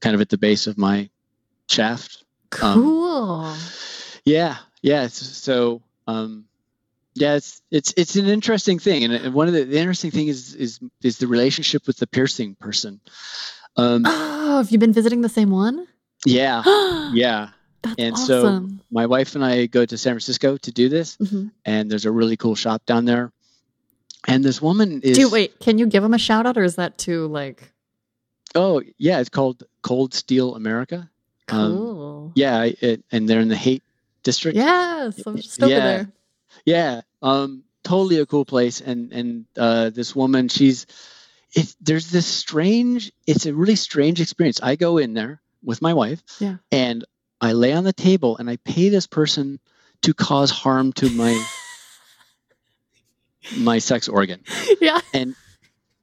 kind of at the base of my shaft. um, cool. Yeah, yeah. So um, yeah, it's it's it's an interesting thing, and, one of the, the interesting thing is is is the relationship with the piercing person. Um, oh, have you been visiting the same one? yeah, <gasps> yeah. That's And so- My wife and I go to San Francisco to do this, Mhm. and there's a really cool shop down there. And this woman is. Do wait? Can you give him a shout out, or is that too like Oh yeah, it's called Cold Steel America. Um, cool? Yeah, it, and they're in the Haight district. yes, I'm just over Yeah. there. Yeah, um, totally a cool place. And and uh, this woman, she's it, there's this strange. It's a really strange experience. I go in there with my wife. Yeah. And I lay on the table and I pay this person to cause harm to my <laughs> my sex organ. yeah. And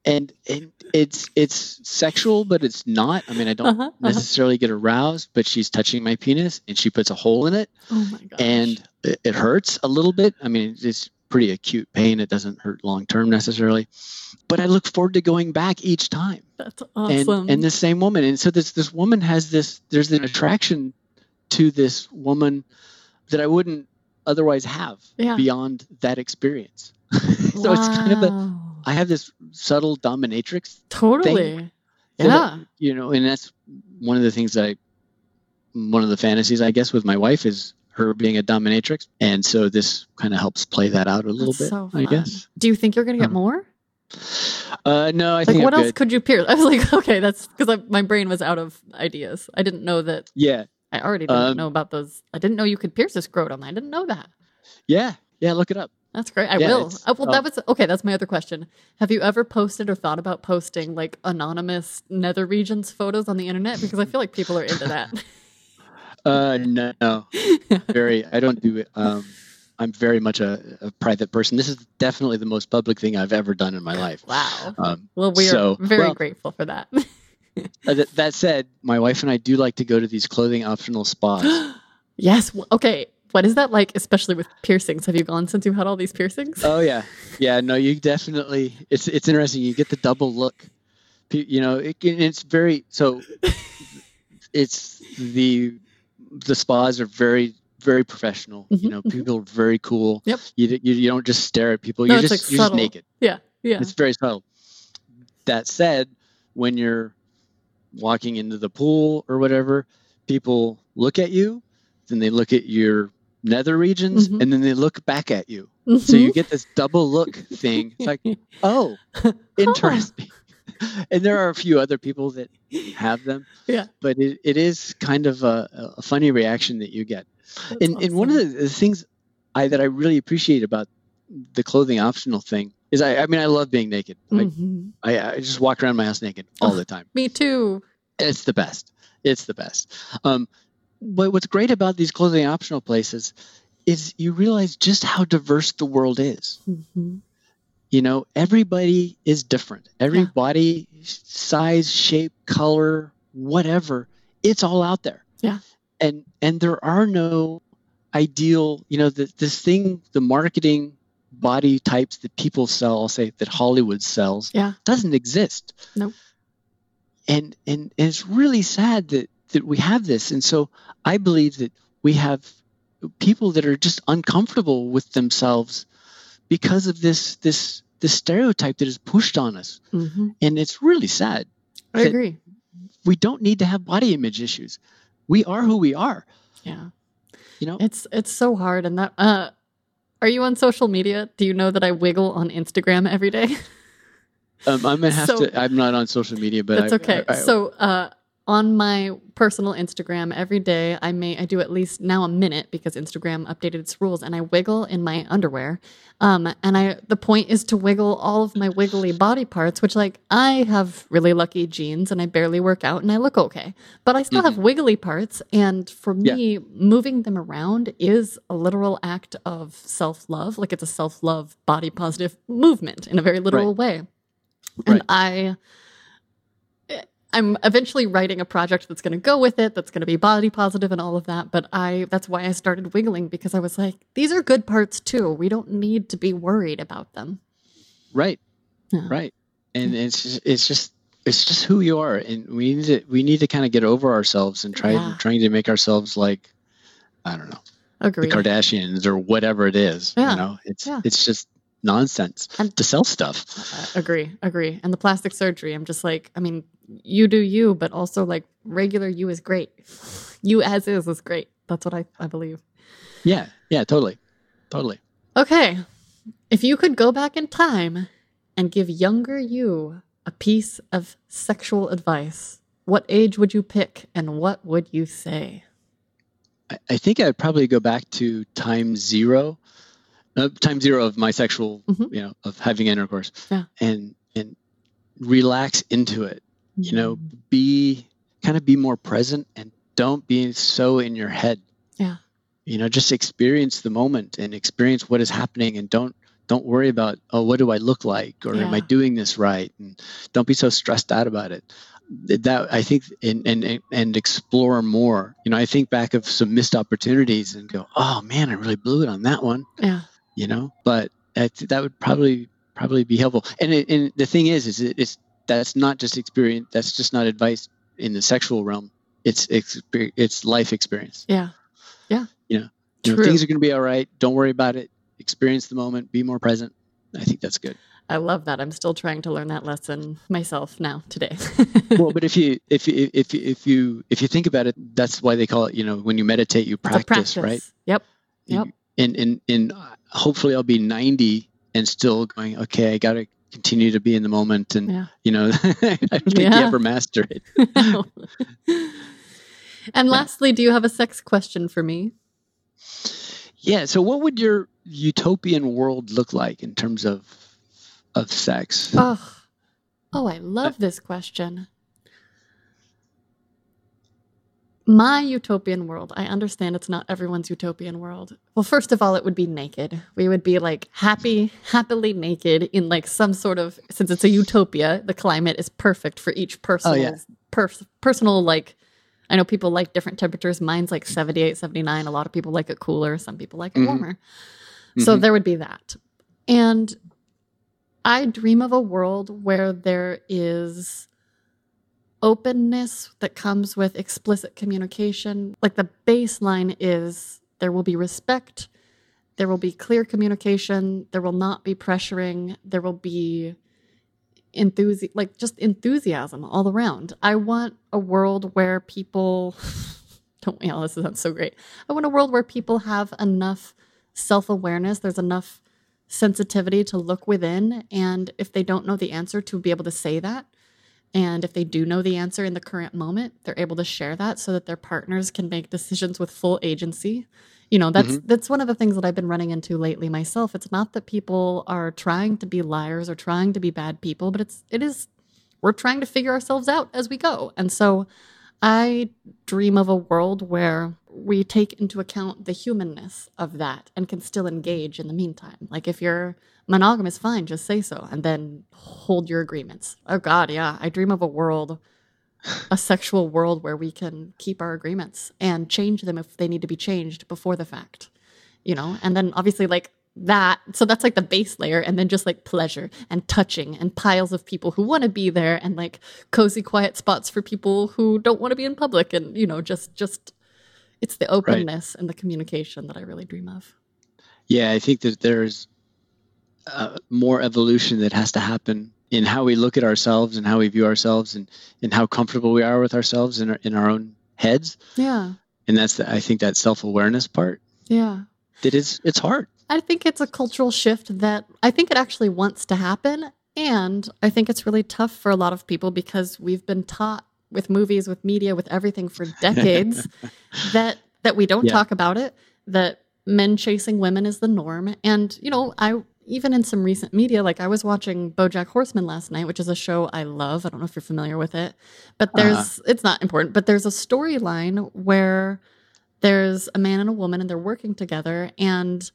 and and it's it's sexual, but it's not. I mean, I don't Uh-huh, uh-huh. necessarily get aroused, but she's touching my penis and she puts a hole in it Oh my gosh. and it, it hurts a little bit. I mean, it's pretty acute pain. It doesn't hurt long term necessarily, but I look forward to going back each time. that's And awesome. and the same woman, and so this this woman has this. There's an attraction to this woman that I wouldn't otherwise have yeah. beyond that experience. <laughs> so it's kind of a. I have this subtle dominatrix totally. that, Yeah. you know, and that's one of the things that I, one of the fantasies I guess with my wife is her being a dominatrix, and so this kind of helps play that out a little That's bit, so I guess. Do you think you're gonna get Um, more? Uh, no, I Like, think what I'm else good. could you pierce? <laughs> I was like, okay, that's because my brain was out of ideas. I didn't know that. Yeah, I already didn't Um, know about those. I didn't know you could pierce a scrotum. I didn't know that. yeah, yeah. Look it up. That's great. I Yeah, will. Uh, well, that um, was okay. That's my other question. Have you ever posted or thought about posting like anonymous nether regions photos on the internet? Because I feel like people are into that. <laughs> Uh, no, no, very. I don't do it. Um, I'm very much a, a private person. This is definitely the most public thing I've ever done in my life. wow. Um, Well, we are so- very well- grateful for that. <laughs> uh, th- that said, my wife and I do like to go to these clothing optional <gasps> spas. yes. Okay. What is that like, especially with piercings? Have you gone since you had all these piercings? Oh yeah, yeah. No, you definitely. It's it's interesting. You get the double look. You know, it, it's very so. <laughs> It's the the spas are very very professional. Mhm, You know, mhm. people are very cool. Yep. You, you you don't just stare at people. No, you're just like, you're just naked. Yeah, yeah. It's very subtle. That said, when you're walking into the pool or whatever, people look at you, then they look at your nether regions, Mhm. and then they look back at you. So you get this double look thing. It's like, <laughs> oh, interesting. <laughs> and there are a few other people that have them. Yeah. But it, it is kind of a, a funny reaction that you get. That's And, and one of the, the things I that I really appreciate about the clothing optional thing is I, I mean I love being naked. Mhm. I, I, I just walk around my house naked all the time. Me too. It's the best. It's the best. Um, but what's great about these clothing optional places is you realize just how diverse the world is. Mhm. You know, everybody is different. Every Yeah. body size, shape, color, whatever, it's all out there. Yeah. And and there are no ideal, you know, the, this thing, the marketing body types that people sell, I'll say that Hollywood sells, Yeah. doesn't exist. Nope. And and and it's really sad that that we have this. And so I believe that we have people that are just uncomfortable with themselves because of this this this stereotype that is pushed on us. Mhm. And it's really sad. I agree. We don't need to have body image issues. We are who we are. Yeah. You know? It's it's so hard and that uh are you on social media? Do you know that I wiggle on Instagram every day? Um, I'm gonna have So- to. I'm not on social media, but That's I, okay. I- I- so uh on my personal Instagram every day I may I do at least now a minute because Instagram updated its rules and I wiggle in my underwear. Um and I the point is to wiggle all of my wiggly body parts which like I have really lucky genes and I barely work out and I look okay. But I still have wiggly parts and for Mm-hmm. Yeah. me moving them around is a literal act of self-love. Like it's a self-love body positive movement in a very literal way. And Right. I I'm eventually writing a project that's going to go with it, that's going to be body positive and all of that. But I, that's why I started wiggling because I was like, these are good parts too. We don't need to be worried about them. right, Yeah. right, and it's just, it's just it's just who you are, and we need to we need to kind of get over ourselves and try Yeah. trying to make ourselves like I don't know Agree. the Kardashians or whatever it is. Yeah. You know, it's Yeah. it's just nonsense And- to sell stuff. Uh, agree. Agree. And the plastic surgery, I'm just like, I mean, you do you, but also like regular you is great. You as is is great. That's what I, I believe. Yeah, yeah, totally, totally. Okay. If you could go back in time and give younger you a piece of sexual advice, what age would you pick and what would you say? I, I think I'd probably go back to time zero, uh, time zero of my sexual, Mhm. you know, of having intercourse, Yeah. and and relax into it. You know, mm-hmm. be kind of be more present and don't be so in your head. Yeah. You know, just experience the moment and experience what is happening, and don't don't worry about oh what do I look like or am I doing this right, and don't be so stressed out about it that I think and, and and explore more. You know, I think back of some missed opportunities and go, oh man, I really blew it on that one. Yeah. You know, but I th- that would probably probably be helpful. And it, and the thing is, is it, it's that's not just experience. That's just not advice in the sexual realm. It's exper- it's life experience. Yeah. Yeah. You know, you know things are going to be all right. Don't worry about it. Experience the moment. Be more present. I think that's good. I love that. I'm still trying to learn that lesson myself now today. <laughs> well, but if you if you if you if you if you think about it, that's why they call it. You know, when you meditate, you a practice, right? Yep. Yep. And and and hopefully, I'll be ninety and still going. Okay, I got to continue to be in the moment, and Yeah. you know, <laughs> I don't think Yeah. you ever master it. <laughs> and lastly, do you have a sex question for me? Yeah. So, what would your utopian world look like in terms of of sex? Oh, oh, I love this question. My utopian world. I understand it's not everyone's utopian world. Well, first of all, it would be naked. We would be like happy, happily naked in like some sort of since it's a utopia, the climate is perfect for each personal yeah. pers- personal like I know people like different temperatures. Mine's like 78, 79. A lot of people like it cooler. Some people like it Mhm. warmer. So Mhm. there would be that. And I dream of a world where there is openness that comes with explicit communication. Like the baseline is there will be respect, there will be clear communication, there will not be pressuring, there will be enthusi like just enthusiasm all around. I want a world where people <laughs> don't all this sounds so great. I want a world where people have enough self-awareness, there's enough sensitivity to look within and if they don't know the answer to be able to say that and if they do know the answer in the current moment they're able to share that so that their partners can make decisions with full agency. You know that's mm-hmm. that's one of the things that i've been running into lately myself. It's not that people are trying to be liars or trying to be bad people but it's it is we're trying to figure ourselves out as we go. And so i dream of a world where we take into account the humanness of that and can still engage in the meantime. Like if you're monogamous fine just say so and then hold your agreements. Oh god yeah. I dream of a world a sexual world where we can keep our agreements and change them if they need to be changed before the fact you know? And then obviously like that so that's like the base layer and then just like pleasure and touching and piles of people who want to be there and like cozy quiet spots for people who don't want to be in public and you know just just it's the openness and the communication that i really dream of Yeah, I think that there's uh, more evolution that has to happen in how we look at ourselves and how we view ourselves and, and how comfortable we are with ourselves in our, in our own heads. yeah And that's, the, I think, that self awareness part yeah that is, it's hard. I think it's a cultural shift that I think it actually wants to happen. And I think it's really tough for a lot of people because we've been taught with movies, with media, with everything for <laughs> decades that that we don't Yeah. talk about it, that men chasing women is the norm. And, you know, I even in some recent media, like I was watching Bojack Horseman last night, which is a show I love. I don't know if you're familiar with it, but uh-huh. there's it's not important, but there's a storyline where there's a man and a woman and they're working together and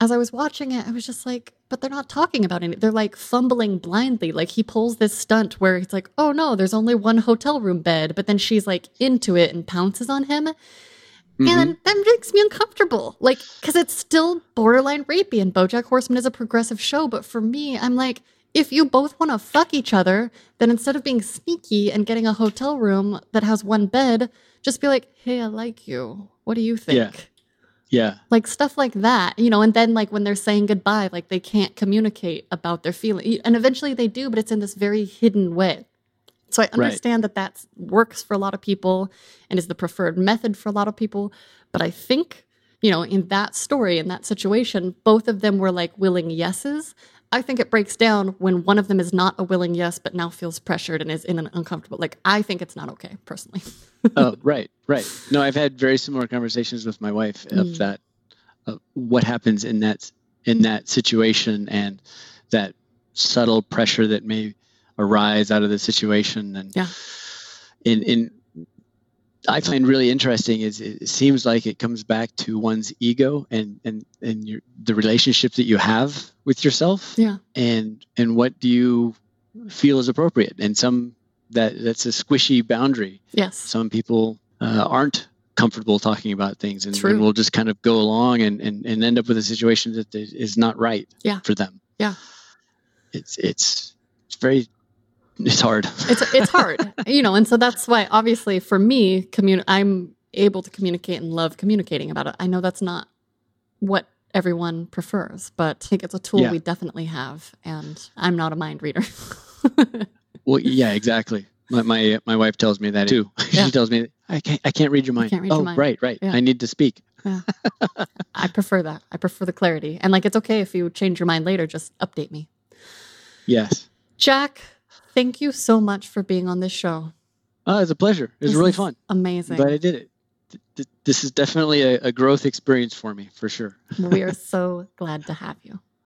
as I was watching it, I was just like, but they're not talking about it. They're like fumbling blindly. Like he pulls this stunt where he's like, oh no, there's only one hotel room bed. But then she's like into it and pounces on him. Mhm. And that makes me uncomfortable. Like, because it's still borderline rapey. And Bojack Horseman is a progressive show. But for me, I'm like, if you both want to fuck each other, then instead of being sneaky and getting a hotel room that has one bed, just be like, hey, I like you. What do you think? Yeah. Yeah. like stuff like that you know and then like when they're saying goodbye like they can't communicate about their feeling and eventually they do but it's in this very hidden way. So i understand that that works for a lot of people and is the preferred method for a lot of people but i think you know in that story in that situation both of them were like willing yeses i think it breaks down when one of them is not a willing yes but now feels pressured and is in an uncomfortable like i think it's not okay personally oh, <laughs> right, right. No, I've had very similar conversations with my wife of Mm. that, of what happens in that in that situation and that subtle pressure that may arise out of the situation. And Yeah. in in I find really interesting is it seems like it comes back to one's ego and and and your the relationship that you have with yourself yeah and and what do you feel is appropriate and some that that's a squishy boundary yes some people uh, aren't comfortable talking about things and, and will just kind of go along and, and, and end up with a situation that is is not right Yeah. for them. Yeah. It's it's it's very it's hard. it's it's hard <laughs> you know and so that's why obviously for me commun- i'm able to communicate and love communicating about it i know that's not what everyone prefers but i think it's a tool Yeah. we definitely have and i'm not a mind reader <laughs> well, yeah, exactly. My, my my wife tells me that too. <laughs> Yeah. she tells me I can't I can't read your mind. read oh, your mind. right, right. Yeah. I need to speak. Yeah. i prefer that i prefer the clarity and like it's okay if you change your mind later just update me Yes. jack thank you so much for being on this show Oh, it's a pleasure. It was This really fun. amazing Glad I did it. Th- th- This is definitely a, a growth experience for me, for sure. we are <laughs> so glad to have you